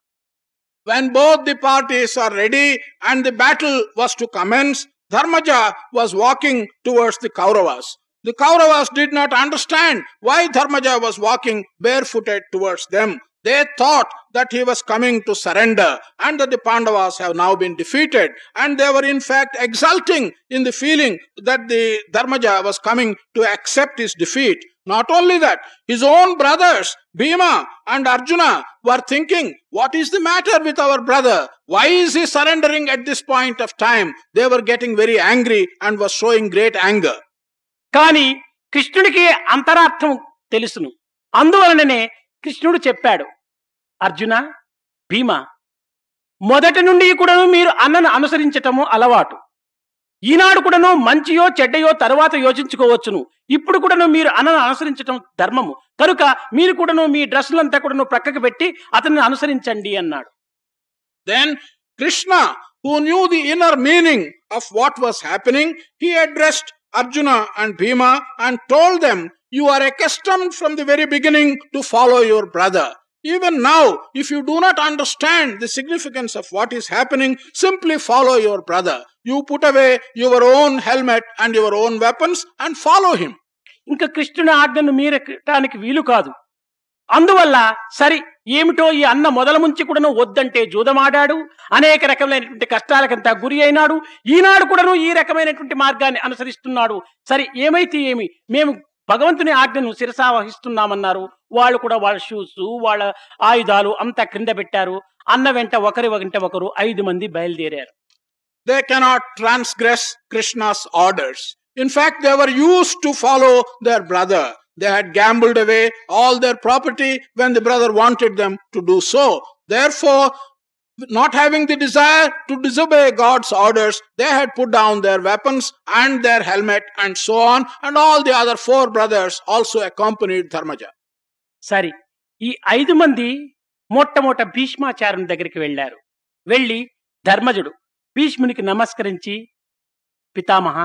When both the parties are ready and the battle was to commence, Dharmaja was walking towards the Kauravas. The Kauravas did not understand why Dharmaja was walking barefooted towards them. They thought that he was coming to surrender and that the Pandavas have now been defeated. And they were in fact exulting in the feeling that the Dharmaja was coming to accept his defeat. Not only that, his own brothers, Bhima and Arjuna, were thinking, What is the matter with our brother? Why is he surrendering at this point of time? They were getting very angry and was showing great anger. కానీ కృష్ణుడికి అంతరార్థం తెలుసును అందువలననే కృష్ణుడు చెప్పాడు అర్జున భీమ మొదటి నుండి కూడాను మీరు అన్నను అనుసరించటము అలవాటు ఈనాడు కూడాను మంచియో చెడ్డయో తర్వాత యోచించుకోవచ్చును ఇప్పుడు కూడాను మీరు అన్నను అనుసరించటం ధర్మము కనుక మీరు కూడాను మీ డ్రెస్సులంతా కూడాను ప్రక్కకు పెట్టి అతన్ని అనుసరించండి అన్నాడు then Krishna who knew the inner meaning of what was happening he addressed Arjuna and Bhima and told them you are accustom from the very beginning to follow your brother even now if you do not understand the significance of what is happening simply follow your brother you put away your own helmet and your own weapons and follow him ఇంకా కృష్ణుని ఆజ్ఞను మీరటానికి వీలు కాదు. అందువల్ల సరి ఏమిటో ఈ అన్న మొదల ముంచి కూడాను వద్దంటే జూదమాడాడు. అనేక రకమైనటువంటి కష్టాలకంత గురి అయినాడు. ఈనాడు కూడాను ఈ రకమైనటువంటి మార్గాన్ని అనుసరిస్తున్నాడు. సరి ఏమైతే ఏమి? మేము భగవంతుని ఆజ్ఞను శిరసా వహిస్తున్నామన్నారు. వాళ్ళు కూడా వాళ్ళ షూస్ వాళ్ళ ఆయుధాలు అంతా క్రింద పెట్టారు. అన్న వెంట ఒకరి వెంట ఒకరు ఐదు మంది బయలుదేరారు. They cannot transgress Krishna's orders in they were used to follow their brother they had gambled away all their property when the brother wanted them to do so their four not having the desire to disobey God's orders, they had put down their weapons and their helmet and so on, and all the other four brothers also accompanied Dharmaja. సరే ఈ ఐదు మంది మొట్టమొదట భీష్మాచార్యుని దగ్గరికి వెళ్ళారు వెళ్ళి ధర్మజుడు భీష్మునికి నమస్కరించి పితామహ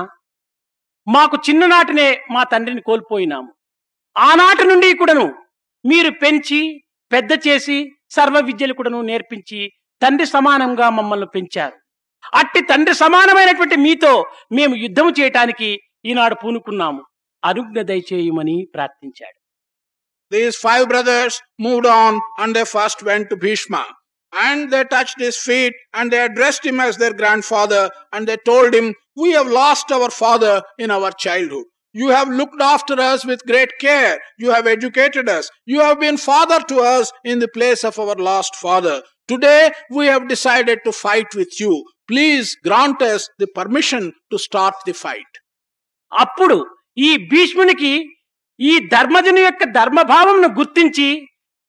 మాకు చిన్ననాటినే మా తండ్రిని కోల్పోయినాము ఆనాటి నుండి కూడాను మీరు పెంచి పెద్ద చేసి సర్వ విద్యలు కూడాను నేర్పించి తండ్రి సమానంగా మమ్మల్ని పెంచారు అట్టి తండ్రి సమానమైనటువంటి మీతో మేము యుద్ధము చేయటానికి ఈనాడు పూనుకున్నాము అనుజ్ఞ దయచేయమని ప్రార్థించాడు These five brothers moved on and they first went to Bhishma. And they touched his feet and they addressed him as their grandfather and they told him, We have lost our father in our childhood. You have looked after us with great care. You have educated us. You have been father to us in the place of our lost father. Today we have decided to fight with you. Please grant us the permission to start the fight. అప్పుడు ఈ భీష్మునికి ఈ ధర్మజుని యొక్క ధర్మభావంను గుర్తించి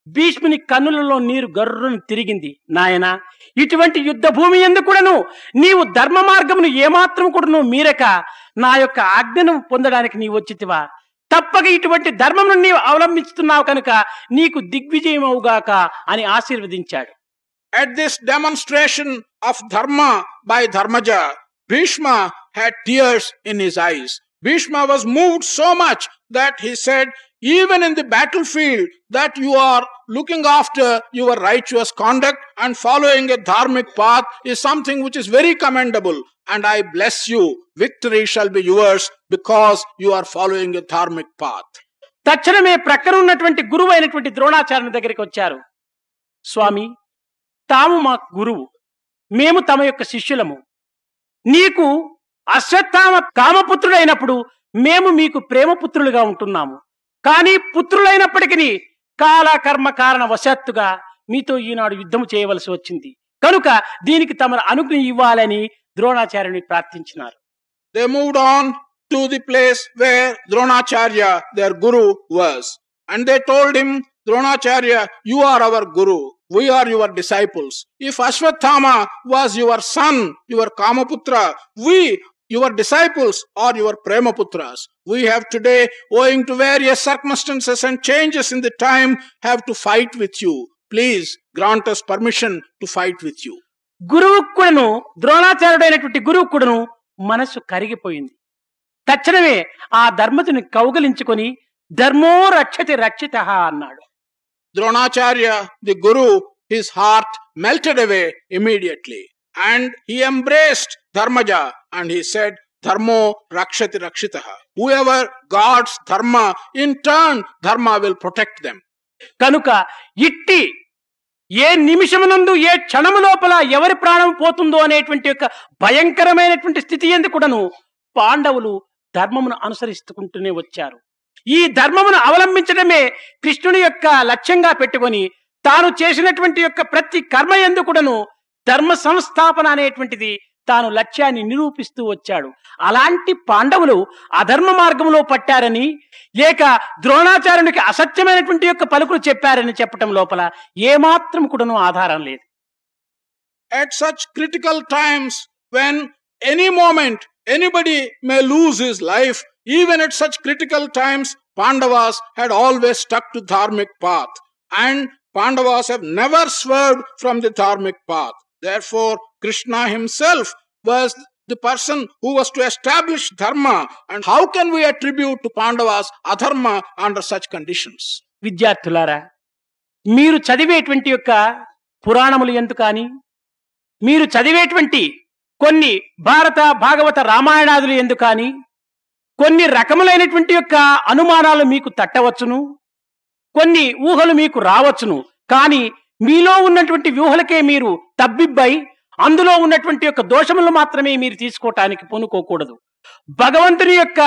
భీష్ముని కన్నులలో నీరు గర్రును తిరిగింది నాయనా ఇటువంటి యుద్ధ భూమి ఎందుకు కూడాను నీవు ధర్మ మార్గమును ఏమాత్రం కూడాను మీరక. నా యొక్క ఆజ్ఞను పొందడానికి నీవు వచ్చితివా. తప్పక ఇటువంటి ధర్మమును నీవు అవలంబిస్తున్నావు కనుక నీకు దిగ్విజయమవుగాక అని ఆశీర్వదించాడు. At this demonstration of Dharma by Dharmaja, Bhishma had tears in his eyes. Bhishma was moved so much that he said, Even in the battlefield, that you are looking after your righteous conduct and following a dharmic path is something which is very commendable. And I bless you. Victory shall be yours because you are following a dharmic path. తక్షణమే ప్రక్కన ఉన్నటువంటి గురువు అయినటువంటి ద్రోణాచార్యుని దగ్గరికి వచ్చారు స్వామి తాము మా గురువు మేము తమ యొక్క శిష్యులము నీకు అశ్వత్థామ కామపుత్రుడైనప్పుడు మేము మీకు ప్రేమపుత్రులుగా ఉంటున్నాము కానీ పుత్రులైనప్పటికీ కాలకర్మ కారణ వశాత్తుగా మీతో ఈనాడు యుద్ధం చేయవలసి వచ్చింది కనుక దీనికి తమను అనుజ్ఞ ఇవ్వాలని ద్రోణాచార్యుని ప్రార్థించినారు they moved on to the place where Dronacharya their guru was and they told him Dronacharya you are our guru we are your disciples if Ashwatthama was your son your కామపుత్ర we your disciples, are your Premaputras. We have today, owing to various circumstances and changes in the time, have to fight with you. Please grant us permission to fight with you. గురువు కూడాను ద్రోణాచార్యుడైనటువంటి గురువు కూడాను మనసు కరిగిపోయింది తక్షణమే ఆ ధర్మతుని కౌగలించుకొని ధర్మో రక్షతి రక్షిత అన్నాడు Dronacharya, the Guru, his heart melted away immediately. And he embraced Dharmaja and he said, Dharmo rakshati rakshitaha. Whoever guards Dharma, in turn, Dharma will protect them. కనుక ఇట్టి ఏ నిమిషమునందు ఏ క్షణము లోపల ఎవరి ప్రాణం పోతుందో అనేటువంటి యొక్క భయంకరమైనటువంటి స్థితి ఎందు కూడాను పాండవులు ధర్మమును అనుసరిస్తుకుంటూనే వచ్చారు ఈ ధర్మమును అవలంబించడమే కృష్ణుని యొక్క లక్ష్యంగా పెట్టుకొని తాను చేసినటువంటి యొక్క ప్రతి కర్మ ఎందు కూడాను ధర్మ సంస్థాపన అనేటువంటిది తాను లక్ష్యాన్ని నిరూపిస్తూ వచ్చాడు అలాంటి పాండవులు అధర్మ మార్గంలో పట్టారని లేక ద్రోణాచార్యునికి అసత్యమైనటువంటి యొక్క పలుకులు చెప్పారని చెప్పటం లోపల ఏమాత్రం కూడాను ఆధారం లేదు At such critical times, when any moment anybody may lose his life. Even at such critical times, Pandavas had always stuck to dharmic path. And Pandavas have never swerved from the dharmic path. Therefore, Krishna himself was the person who was to establish dharma. And how can we attribute to Pandavas adharma under such conditions? విద్యార్థులారా మీరు చదివేటువంటి యొక్క పురాణములు ఎందు కానీ మీరు చదివేటువంటి కొన్ని భారత భాగవత రామాయణాదులు ఎందు కానీ కొన్ని రకములైనటువంటి యొక్క అనుమానాలు మీకు తట్టవచ్చును కొన్ని ఊహలు మీకు రావచ్చును కానీ మీలో ఉన్నటువంటి వ్యూహలకే మీరు తబ్బిబ్బై అందులో ఉన్నటువంటి యొక్క దోషములు మాత్రమే మీరు తీసుకోవటానికి పూనుకోకూడదు. భగవంతుని యొక్క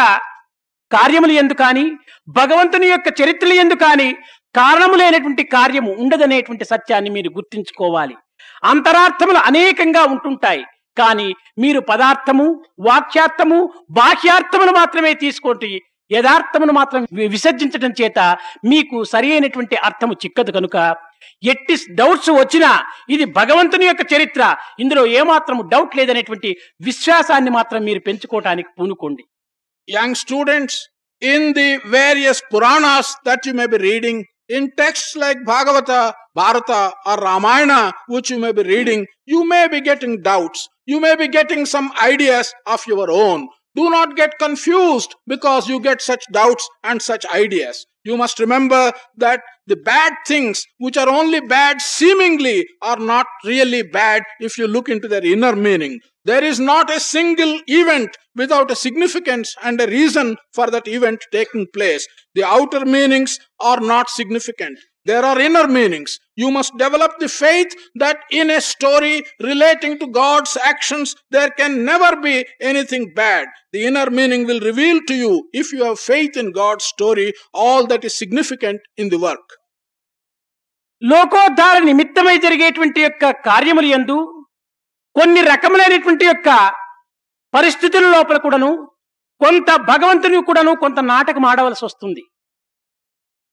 కార్యములు ఎందు కానీ భగవంతుని యొక్క చరిత్రలు ఎందు కానీ కారణము లేనటువంటి కార్యము ఉండదనేటువంటి సత్యాన్ని మీరు గుర్తించుకోవాలి. అంతరార్థములు అనేకంగా ఉంటుంటాయి కానీ మీరు పదార్థము వాక్యార్థము బాహ్యార్థములు మాత్రమే తీసుకుంటే యథార్థమును మాత్రం విసర్జించడం చేత మీకు సరి అయినటువంటి అర్థము చిక్కదు కనుక. ఎట్టి డౌట్స్ వచ్చినా ఇది భగవంతుని యొక్క చరిత్ర. ఇందులో ఏమాత్రము డౌట్ లేదనేటువంటి విశ్వాసాన్ని మాత్రం మీరు పెంచుకోవటానికి పూనుకోండి. Young students in the various Puranas that you may be reading in text like Bhagavata Bharata or Ramayana which you may be reading you may be getting doubts you may be getting some ideas of your own Do not get confused because you get such doubts and such ideas. You must remember that the bad things, which are only bad seemingly, are not really bad if you look into their inner meaning. There is not a single event without a significance and a reason for that event taking place. The outer meanings are not significant. There are inner meanings. You must develop the faith that in a story relating to God's actions, there can never be anything bad. The inner meaning will reveal to you, if you have faith in God's story, all that is significant in the work. లోకోద్ధార నిమిత్తమై జరిగేటువంటి యొక్క కార్యములు ఎందు కొన్ని రకములైనటువంటి యొక్క పరిస్థితుల లోపల కూడాను కొంత భగవంతుని కూడాను కొంత నాటకం ఆడవలసి వస్తుంది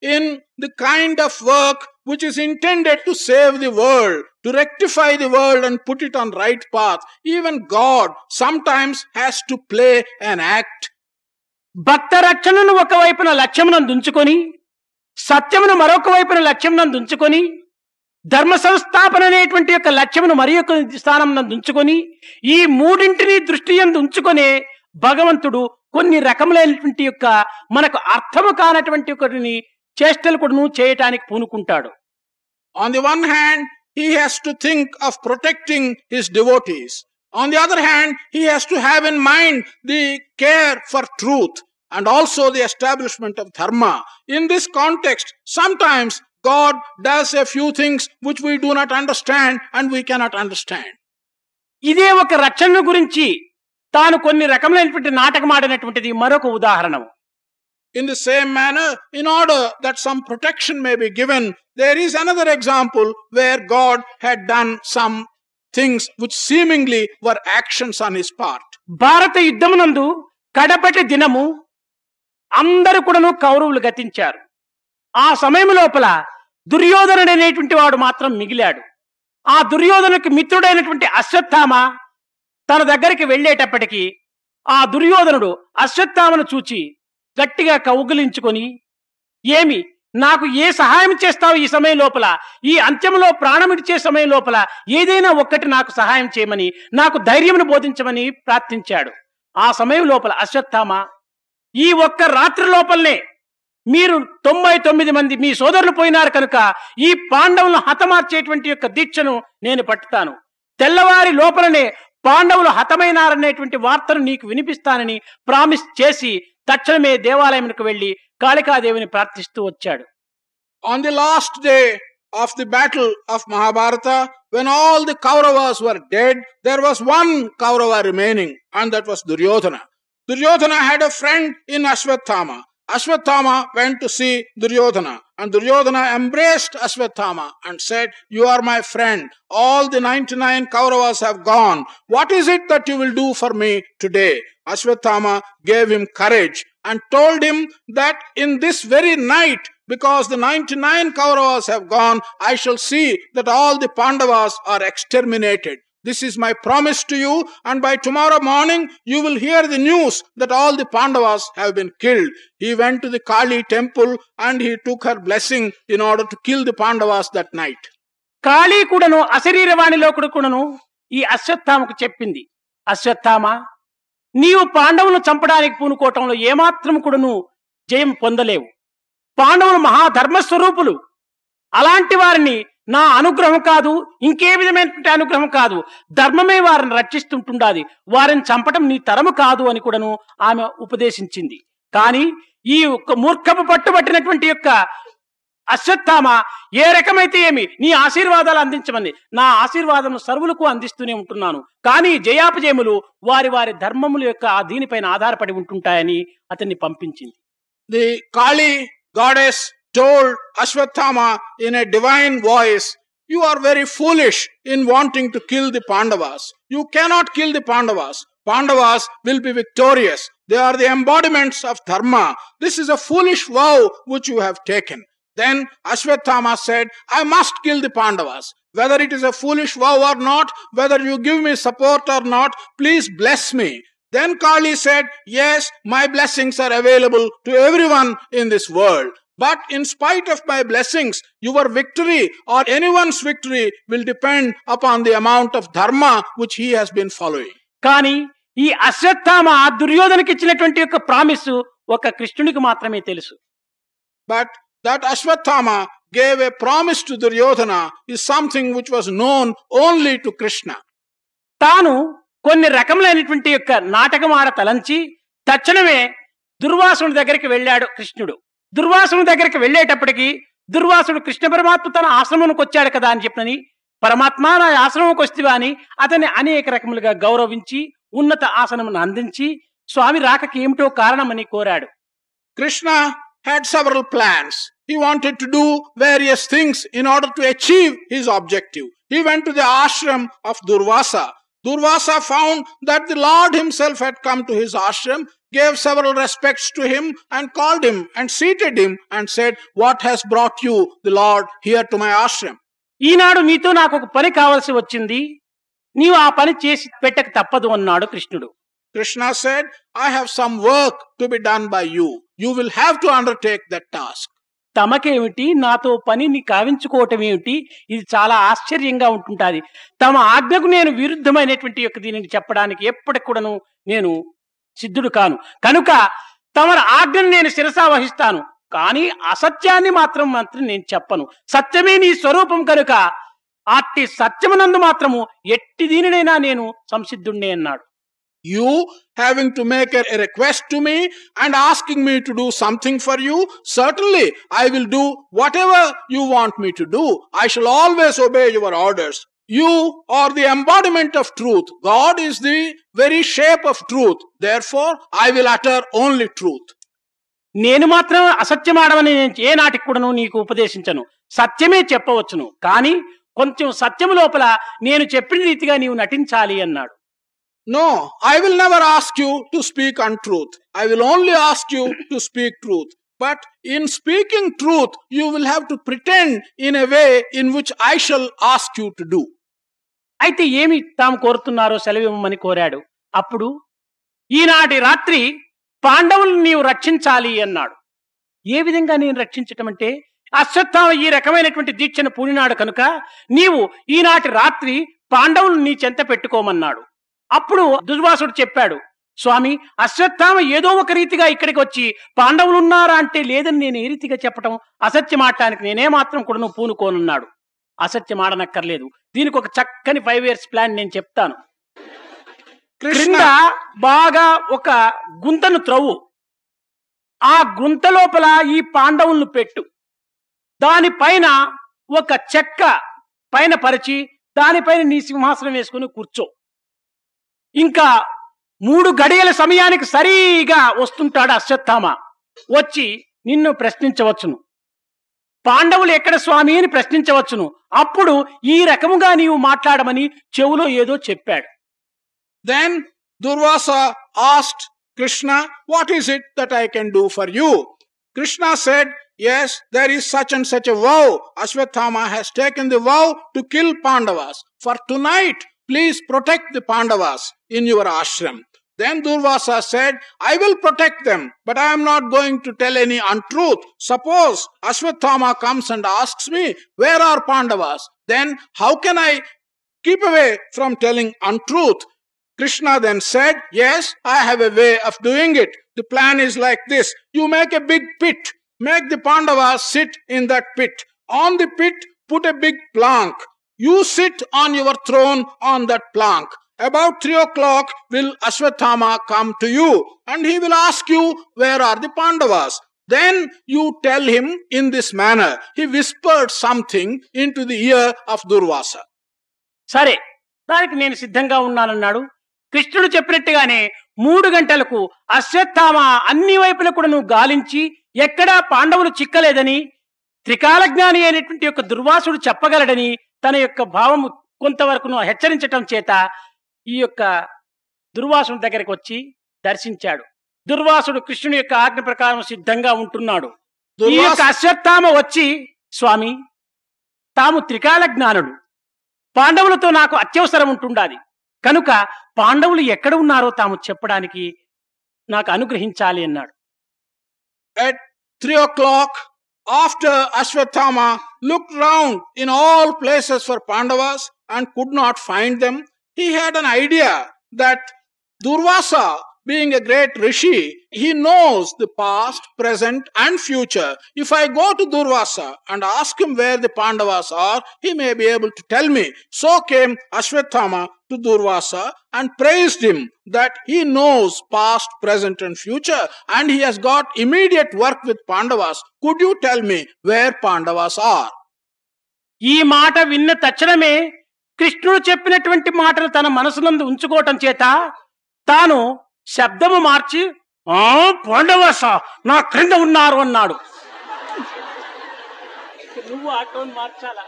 in the kind of work which is intended to save the world, to rectify the world and put it on right path. Even God sometimes has to play an act. భక్త రక్షణను ఒకవైపున లక్ష్యమునందు ఉంచుకొని సత్యమును మరొక వైపున లక్ష్యమునందు ఉంచుకొని ధర్మ సంస్థాపన అనేటువంటి యొక్క లక్ష్యమును మరి యొక్క స్థానం ఉంచుకొని ఈ మూడింటిని దృష్టి యందు ఉంచుకొనే భగవంతుడు కొన్ని రకములైనటువంటి యొక్క మనకు అర్థము కానటువంటి ఒకటిని చేష్టలు కూడాను చేయటానికి పూనుకుంటాడు On the one hand, he has to think of protecting his devotees. On the other hand, he has to have in mind the care for truth and also the establishment of dharma. In this context, sometimes God does a few things which we do not understand and we cannot understand. ఇదే ఒక రక్షణ గురించి తాను కొన్ని రకములైనటువంటి నాటకం ఆడినటువంటిది మరొక ఉదాహరణ In the same manner, in order that some protection may be given, there is another example where God had done some things which seemingly were actions on his part. భారత యుద్ధమునందు కడపటి దినము అందరూ కూడాను కౌరవులు గతించారు ఆ సమయం లోపల దుర్యోధనుడు అనేటువంటి వాడు మాత్రం మిగిలాడు ఆ దుర్యోధనకు మిత్రుడైనటువంటి అశ్వత్థామ తన దగ్గరికి వెళ్ళేటప్పటికి ఆ దుర్యోధనుడు అశ్వత్థామను చూచి గట్టిగా కౌగిలించుకొని ఏమి నాకు ఏ సహాయం చేస్తావు ఈ సమయం లోపల? ఈ అంత్యంలో ప్రాణమిడిచే సమయం లోపల ఏదైనా ఒక్కటి నాకు సహాయం చేయమని నాకు ధైర్యమును బోధించమని ప్రార్థించాడు. ఆ సమయం లోపల అశ్వత్థామ ఈ ఒక్క రాత్రి లోపలనే మీరు తొంభై తొమ్మిది మంది మీ సోదరులు పోయినారు కనుక ఈ పాండవులను హతమార్చేటువంటి యొక్క దీక్షను నేను పట్టుతాను. తెల్లవారి లోపలనే పాండవులు హతమైనారనేటువంటి వార్తను నీకు వినిపిస్తానని ప్రామిస్ చేసి తక్షణమే దేవాలయంకు వెళ్ళి కాళికాదేవిని ప్రార్థిస్తూ వచ్చాడు On the last day of the battle of Mahabharata, when all the Kauravas were dead, there was one Kaurava remaining, and that was Duryodhana. Duryodhana had a friend in Ashwatthama. Ashwatthama went to see Duryodhana, and Duryodhana embraced Ashwatthama and said, You are my friend. All the 99 Kauravas have gone. What is it that you will do for me today? Ashwatthama gave him courage and told him that in this very night, because the 99 Kauravas have gone, I shall see that all the Pandavas are exterminated. This is my promise to you and by tomorrow morning you will hear the news that all the Pandavas have been killed he went the Kali temple and he took her blessing in order to kill the Pandavas that night Kali కూడాను అశరీరవాణిలో కూడాను ఈ అశ్వత్థామకు చెప్పింది. అశ్వత్థామ నీవు పాండవులను చంపడానికి పూనుకోవటంలో ఏమాత్రం కూడాను జయం పొందలేవు. పాండవులు మహాధర్మ స్వరూపులు అలాంటి వారిని నా అనుగ్రహం కాదు ఇంకే విధమైనటువంటి అనుగ్రహం కాదు. ధర్మమే వారిని రక్షిస్తుంటుండాది. వారిని చంపటం నీ తరము కాదు అని కూడాను ఆమె ఉపదేశించింది. కానీ ఈ ఒక్క మూర్ఖపు పట్టుబట్టినటువంటి యొక్క అశ్వత్థామ ఏ రకమైతే ఏమి నీ ఆశీర్వాదాలు అందించమని నా ఆశీర్వాదం సర్వులకు అందిస్తూనే ఉంటున్నాను. కానీ జయాపజయములు వారి వారి ధర్మముల యొక్క దీనిపైన ఆధారపడి ఉంటుంటాయని అతన్ని పంపించింది. The Kali goddess told Ashwatthama in a divine voice, You are very foolish in wanting to kill the Pandavas. You cannot kill the Pandavas. Pandavas will be victorious. They are the embodiments of Dharma. This is a foolish vow which you have taken. Then Ashwatthama said, I must kill the Pandavas. Whether it is a foolish vow or not, whether you give me support or not, please bless me. Then Kali said, Yes, my blessings are available to everyone in this world. But in spite of my blessings, your victory or anyone's victory will depend upon the amount of dharma which he has been following. Kani, ఈ అశ్వత్థామ దుర్యోధనకి ఇచ్చినటువంటి యొక్క promise ఒక కృష్ణునికి మాత్రమే తెలుసు. But that Ashwatthama gave a promise to Duryodhana is something which was known only to Krishna తాను కొన్ని రకములైనటువంటి యొక్క నాటకం ఆడ తలంచి తక్షణమే దుర్వాసుని దగ్గరికి వెళ్ళాడు కృష్ణుడు. దుర్వాసుని దగ్గరికి వెళ్ళేటప్పటికి దుర్వాసుడు కృష్ణ పరమాత్మ తన ఆశ్రమంకి వచ్చాడు కదా అని చెప్పని పరమాత్మ నా ఆశ్రమంకి వస్తువా అని అతన్ని అనేక రకములుగా గౌరవించి ఉన్నత ఆసనమును అందించి స్వామి రాకకి ఏమిటో కారణమని కోరాడు. Krishna had several plans he wanted to do various things in order to achieve his objective he went to the ashram of Durvasa Durvasa found that the lord himself had come to his ashram gave several respects to him, and called him and seated him and said, What has brought you, the Lord, here to my ashram? ఈనాడు నీతో నాకు ఒక పని కావాల్సి వచ్చింది నీవు ఆ పని చేసి పెట్టక తప్పదు అన్నాడు కృష్ణుడు Krishna said, I have some work to be done by you. You will have to undertake that task. తమకేమిటి నాతో పనిని కావించుకోవటం ఏమిటి ఇది చాలా ఆశ్చర్యంగా ఉంటుంటాది తమ ఆజ్ఞకు నేను విరుద్ధమైనటువంటి యొక్క దీనిని చెప్పడానికి ఎప్పటికి కూడాను నేను సిద్ధుడు కాను కనుక తమరి ఆజ్ఞను నేను శిరసా వహిస్తాను కానీ అసత్యాన్ని మాత్రం మాత్రం నేను చెప్పను సత్యమే నీ స్వరూపం కనుక అట్టి సత్యమునందు మాత్రము ఎట్టి దీనినైనా నేను సంసిద్ధుణ్ణి అన్నాడు you having to make a request to me and asking me to do something for you certainly I will do whatever you want me to do I shall always obey your orders You are the embodiment of truth. God is the very shape of truth. Therefore, I will utter only truth. నేను మాత్రం అసత్యమాడమని నేను ఏ నాటికి కూడాను నీకు ఉపదేశించను సత్యమే చెప్పవచ్చును కానీ కొంచెం సత్యము లోపల నేను చెప్పిన రీతిగా నీవు నటించాలి అన్నాడు No, I will never ask you to speak untruth. I will only ask you to speak truth. But in speaking truth, you will have to pretend in a way in which I shall ask you to do. అయితే ఏమి తాము కోరుతున్నారో సెలవివ్వమని కోరాడు. అప్పుడు ఈనాటి రాత్రి పాండవులను నీవు రక్షించాలి అన్నాడు. ఏ విధంగా నేను రక్షించటం అంటే అశ్వత్థామ ఈ రకమైనటువంటి దీక్షను పూనినాడు కనుక నీవు ఈనాటి రాత్రి పాండవులను నీ చెంత పెట్టుకోమన్నాడు. అప్పుడు దుర్వాసుడు చెప్పాడు స్వామి అశ్వత్థామ ఏదో ఒక రీతిగా ఇక్కడికి వచ్చి పాండవులు ఉన్నారా అంటే లేదని నేను ఏ రీతిగా చెప్పటం అసత్యం నేనే మాత్రం కూడా పూనుకోనున్నాడు అసత్యమాడనక్కర్లేదు దీనికి ఒక చక్కని ఫైవ్ ఇయర్స్ ప్లాన్ నేను చెప్తాను. క్రింద బాగా ఒక గుంతను త్రవ్వు. ఆ గుంత లోపల ఈ పాండవులను పెట్టు. దానిపైన ఒక చెక్క పైన పరిచి దానిపైన నీ సింహాసనం వేసుకుని కూర్చో. ఇంకా మూడు గడియల సమయానికి సరిగా వస్తుంటాడు అశ్వత్థామ. వచ్చి నిన్ను ప్రశ్నించవచ్చును. పాండవులు ఎక్కడ స్వామి అని ప్రశ్నించవచ్చును. అప్పుడు ఈ రకముగా నీవు మాట్లాడమని చెవులో ఏదో చెప్పాడు. Then Durvasa asked Krishna what is it that I can do for you Krishna said yes there is such and such vow Ashwatthama has taken the vow to kill Pandavas for to please protect the Pandavas in your ashram Then Durvasa said, I will protect them, but I am not going to tell any untruth. Suppose Ashwatthama comes and asks me, Where are Pandavas? Then how can I keep away from telling untruth? Krishna then said, Yes, I have a way of doing it. The plan is like this you make a big pit, make the Pandavas sit in that pit. On the pit, put a big plank. You sit on your throne on that plank. About three o'clock will Ashwatthama come to you and he will ask you, Where are the Pandavas? Then you tell him in this manner. He whispered something into the ear of Durvasa. సరే దానికి నేను సిద్ధంగా ఉన్నానన్నాడు కృష్ణుడు చెప్పినట్టుగానే మూడు గంటలకు అశ్వత్థామ అన్ని వైపుల కూడా నువ్వు గాలించి ఎక్కడా పాండవులు చిక్కలేదని త్రికాల జ్ఞాని అయినటువంటి యొక్క దుర్వాసుడు చెప్పగలడని తన యొక్క భావము కొంతవరకు హెచ్చరించటం చేత ఈ యొక్క దుర్వాసుని దగ్గరికి వచ్చి దర్శించాడు. దుర్వాసుడు కృష్ణుని యొక్క ఆజ్ఞ ప్రకారం సిద్ధంగా ఉంటున్నాడు. ఈ యొక్క అశ్వత్థామ వచ్చి స్వామి తాము త్రికాల జ్ఞానుడు పాండవులతో నాకు అత్యవసరం ఉంటుండాలి కనుక పాండవులు ఎక్కడ ఉన్నారో తాము చెప్పడానికి నాకు అనుగ్రహించాలి అన్నాడు. At three o'clock, after Ashwatthama looked round in all places for Pandavas and could not find them, he had an idea that Durvasa, being a great rishi, he knows the past, present, and future. If I go to Durvasa and ask him where the Pandavas are, he may be able to tell me. So came Ashwatthama to Durvasa and praised him that he knows past, present, and future, and he has got immediate work with Pandavas. Could you tell me where Pandavas are? ఈ మాట విన్న తక్షణమే కృష్ణుడు చెప్పినటువంటి మాటలు తన మనసునందు ఉంచుకోవటం చేత తాను శబ్దము మార్చి ఆ పాండవస నా క్రింద ఉన్నారు అన్నాడు నువ్వు ఆ టోన్ మార్చాలా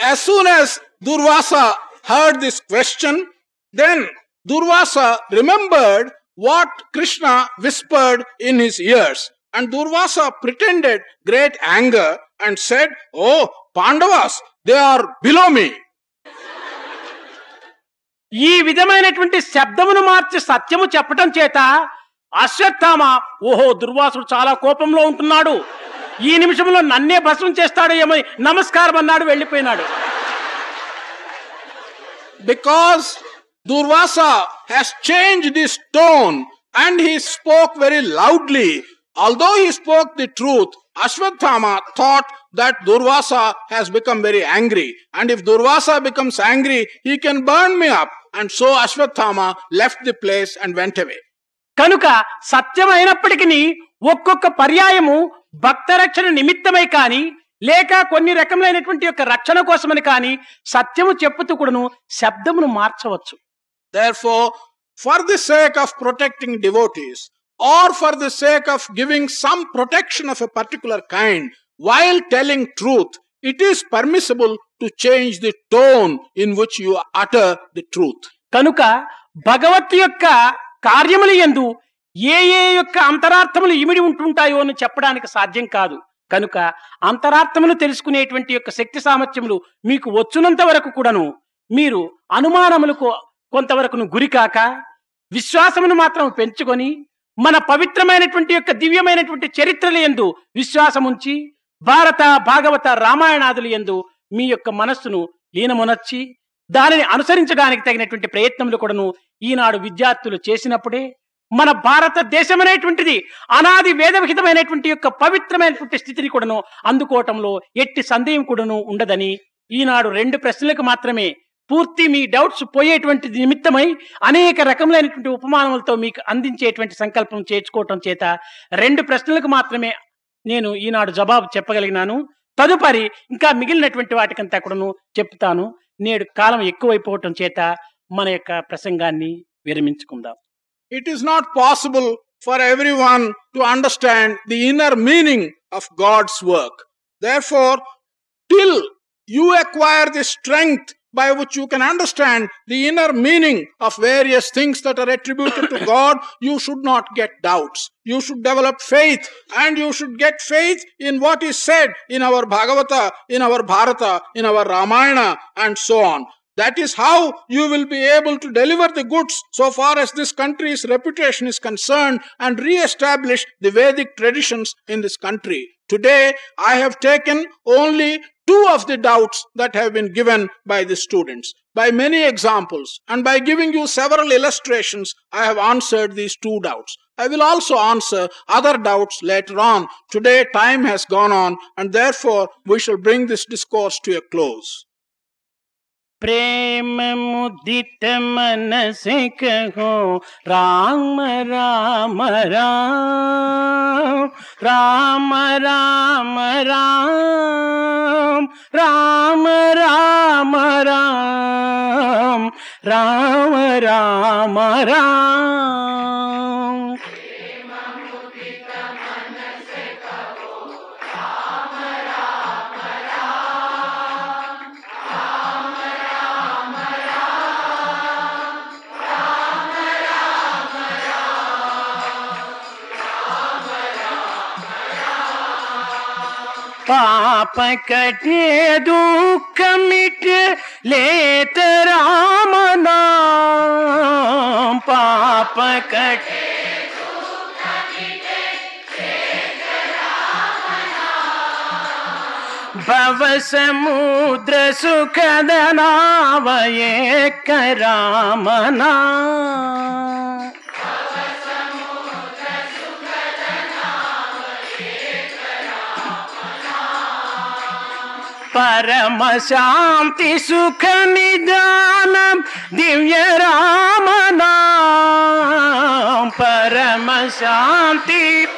As soon as Durvasa heard this question, then Durvasa remembered what Krishna whispered in his ears. And Durvasa pretended great anger and said, Oh, Pandavas, they are below me. ఈ విధమైనటువంటి శబ్దమును మార్చి సత్యము చెప్పటం చేత అశ్వత్థామ ఓహో దుర్వాసుడు చాలా కోపంలో ఉంటున్నాడు ఈ నిమిషంలో నన్నే భస్మం చేస్తాడు ఏమో నమస్కారం అన్నాడు వెళ్ళిపోయినాడు Because Durvasa has changed his tone and he spoke very loudly. Although he spoke the truth, Ashwatthama thought that Durvasa has become very angry. And if Durvasa becomes angry, he can burn me up. And so Ashwatthama left the place and went away. కనుక సత్యమైనప్పటికీ ఒక్కొక్క పర్యాయము భక్త రక్షణ నిమిత్తమై కాని లేక కొన్ని రకములైనటువంటి యొక్క రక్షణ కోసమని కాని సత్యము చెప్పుతూ కూడాను శబ్దమును మార్చవచ్చు Therefore, for the sake of protecting devotees, or for the sake of giving some protection of a particular kind, while telling truth, it is permissible to change the tone in which you utter the truth కనుక భగవత్ యొక్క కార్యములు ఎందు ఏ ఏ యొక్క అంతరార్థములు ఇమిడి ఉంటుంటాయో అని చెప్పడానికి సాధ్యం కాదు. కనుక అంతరార్థములు తెలుసుకునేటువంటి యొక్క శక్తి సామర్థ్యములు మీకు వచ్చునంత వరకు కూడాను మీరు అనుమానములకు కొంతవరకును గురికాక విశ్వాసమును మాత్రం పెంచుకొని మన పవిత్రమైనటువంటి యొక్క దివ్యమైనటువంటి చరిత్రల ఎందు విశ్వాసముంచి భారత భాగవత రామాయణాదులు ఎందు మీ యొక్క మనస్సును లీనమునర్చి దానిని అనుసరించడానికి తగినటువంటి ప్రయత్నములు కూడాను ఈనాడు విద్యార్థులు చేసినప్పుడే మన భారతదేశం అనేటువంటిది అనాది వేదవిహితమైనటువంటి యొక్క పవిత్రమైనటువంటి స్థితిని కూడాను అందుకోవటంలో ఎట్టి సందేహం కూడాను ఉండదని ఈనాడు రెండు ప్రశ్నలకు మాత్రమే పూర్తి మీ డౌట్స్ పోయేటువంటి నిమిత్తమై అనేక రకములైనటువంటి ఉపమానములతో మీకు అందించేటువంటి సంకల్పం చేర్చుకోవటం చేత రెండు ప్రశ్నలకు మాత్రమే నేను ఈనాడు జవాబు చెప్పగలిగినాను. తదుపరి ఇంకా మిగిలినటువంటి వాటికంతా కూడాను చెప్తాను. నేడు కాలం ఎక్కువైపోవటం చేత మన యొక్క ప్రసంగాన్ని విరమించుకుందాం. It is not possible for everyone to understand the inner meaning of God's work there Therefore, till you acquire the strength by which you can understand the inner meaning of various things that are attributed to God, you should not get doubts. You should develop faith and you should get faith in what is said in our Bhagavata, in our Bharata, in our Ramayana, and so on. That is how you will be able to deliver the goods so far as this country's reputation is concerned and re-establish the Vedic traditions in this country. Today, I have taken only two of the doubts that have been given by the students. By many examples and by giving you several illustrations, I have answered these two doubts. I will also answer other doubts later on. Today, time has gone on, and therefore, we shall bring this discourse to a close. प्रेम मुदित मन से कहो राम राम राम राम राम राम राम राम राम राम राम राम पाप कटे, दुख मिट लेत राम नाम। पाप कटे, भव समुद्र सुखद नाव एक रामना परम शांति सुख निदान, दिव्य राम नाम। परम शांति।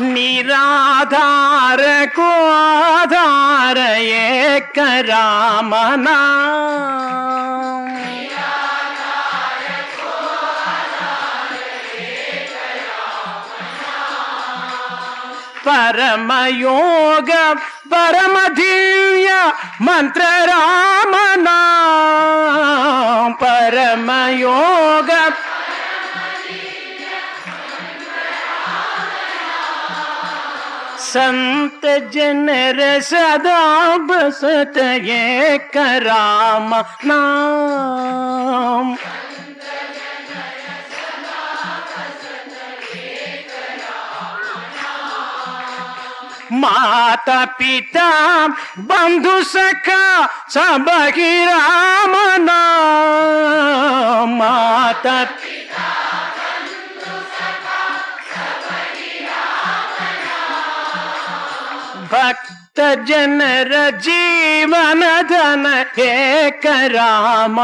निराधार को आधार एक राम नाम। परमयोग परमधिव्य मन्त्र रामना परमयोग संत जन सदा बसत ये कराम नाम। माता पिता बंधु सखा सब राम माता भक्त जनर जीवन धन एक राम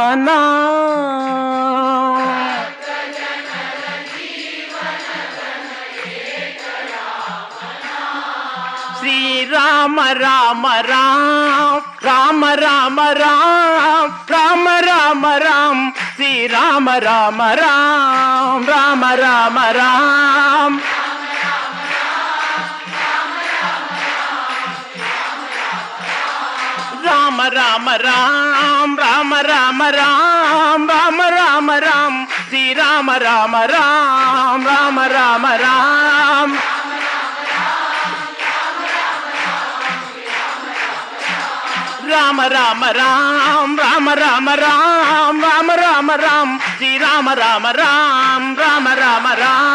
श्री राम राम राम राम राम राम राम राम राम श्री राम राम राम राम राम राम राम राम राम राम राम राम राम राम राम श्री राम राम राम राम राम राम ராம ராம ராம் ராம ராம ராம் ராம ராம ராம். ஸ்ரீராம ராம ராம் ராம ராம ராம்.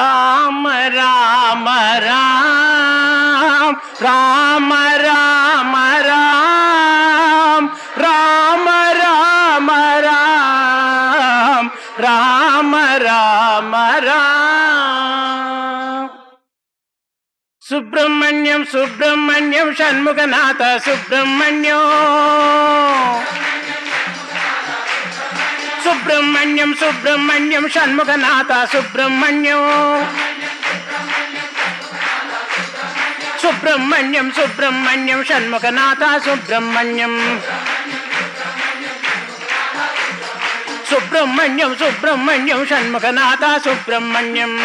രാമ രാമ രാം. രാമ രാമ രാം. രാമ രാമ രാം. രാമ രാമ സുബ്രഹ്മണ്യം സുബ്രഹ്മണ്യം ഷൺമുഖനാഥ സുബ്രഹ്മണ്യോ. சுப்பிரமணியம் சுப்பிரமணியம் சண்முகநாதா சுப்பிரமணியம் சுப்பிரமணியம் சுப்பிரமணியம் சண்முகநாதா சுப்பிரமணியம் சுப்பிரமணியம் சுப்பிரமணியம் சண்முகநாதா சுப்பிரமணியம்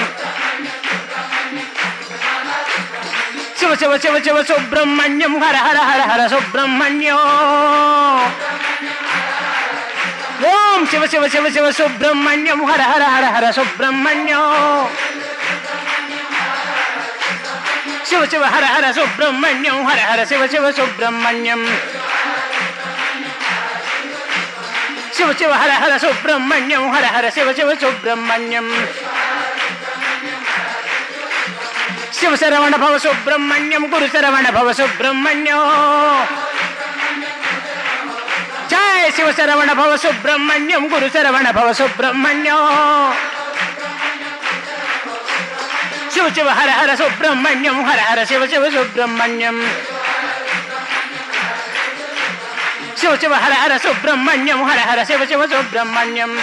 சிவ சிவ சிவ சிவ சுப்பிரமணியம் ஹர ஹர ஹர ஹர சுப்பிரமணியம் ఓం శివ శివ శివ శివ సుబ్రహ్మణ్యం హర హర హర హర సుబ్రహ్మణ్యం శివ శివ హర హర సుబ్రహ్మణ్యం హర హర శివ శివ సుబ్రహ్మణ్యం శివ శివ హర హర సుబ్రహ్మణ్యం హర హర శివ శివ సుబ్రహ్మణ్యం శివ శరవణ భవ సుబ్రహ్మణ్యం గురు శరవణ భవ సుబ్రహ్మణ్యం जय शिव शरवण भव सुब्रह्मण्यम गुरु शरवण भव सुब्रह्मण्य। शिव शिव हर हर सुब्रह्मण्यम हर हर शिव शिव सुब्रह्मण्यम शिव शिव हर हर सुब्रह्मण्यम हर हर शिव शिव सुब्रह्मण्यम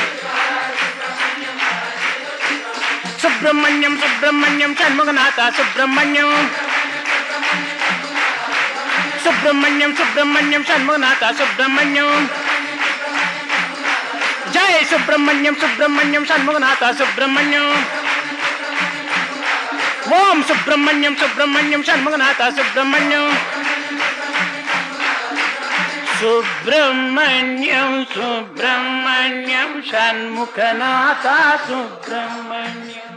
सुब्रह्मण्यम सुब्रह्मण्यम षण्मुखनाथ सुब्रह्मण्यम सुब्रमण्यम सुब्रमण्यम, शर्मनाथा सुब्रमण्यम। जय सुब्रमण्यम सुब्रमण्यम, शर्मनाथा सुब्रमण्यम। ओम सुब्रमण्यम सुब्रमण्यम, शर्मनाथा सुब्रमण्यम। सुब्रह्मण्यम सुब्रह्मण्यम षण्मुखनाथा सुब्रमण्यम।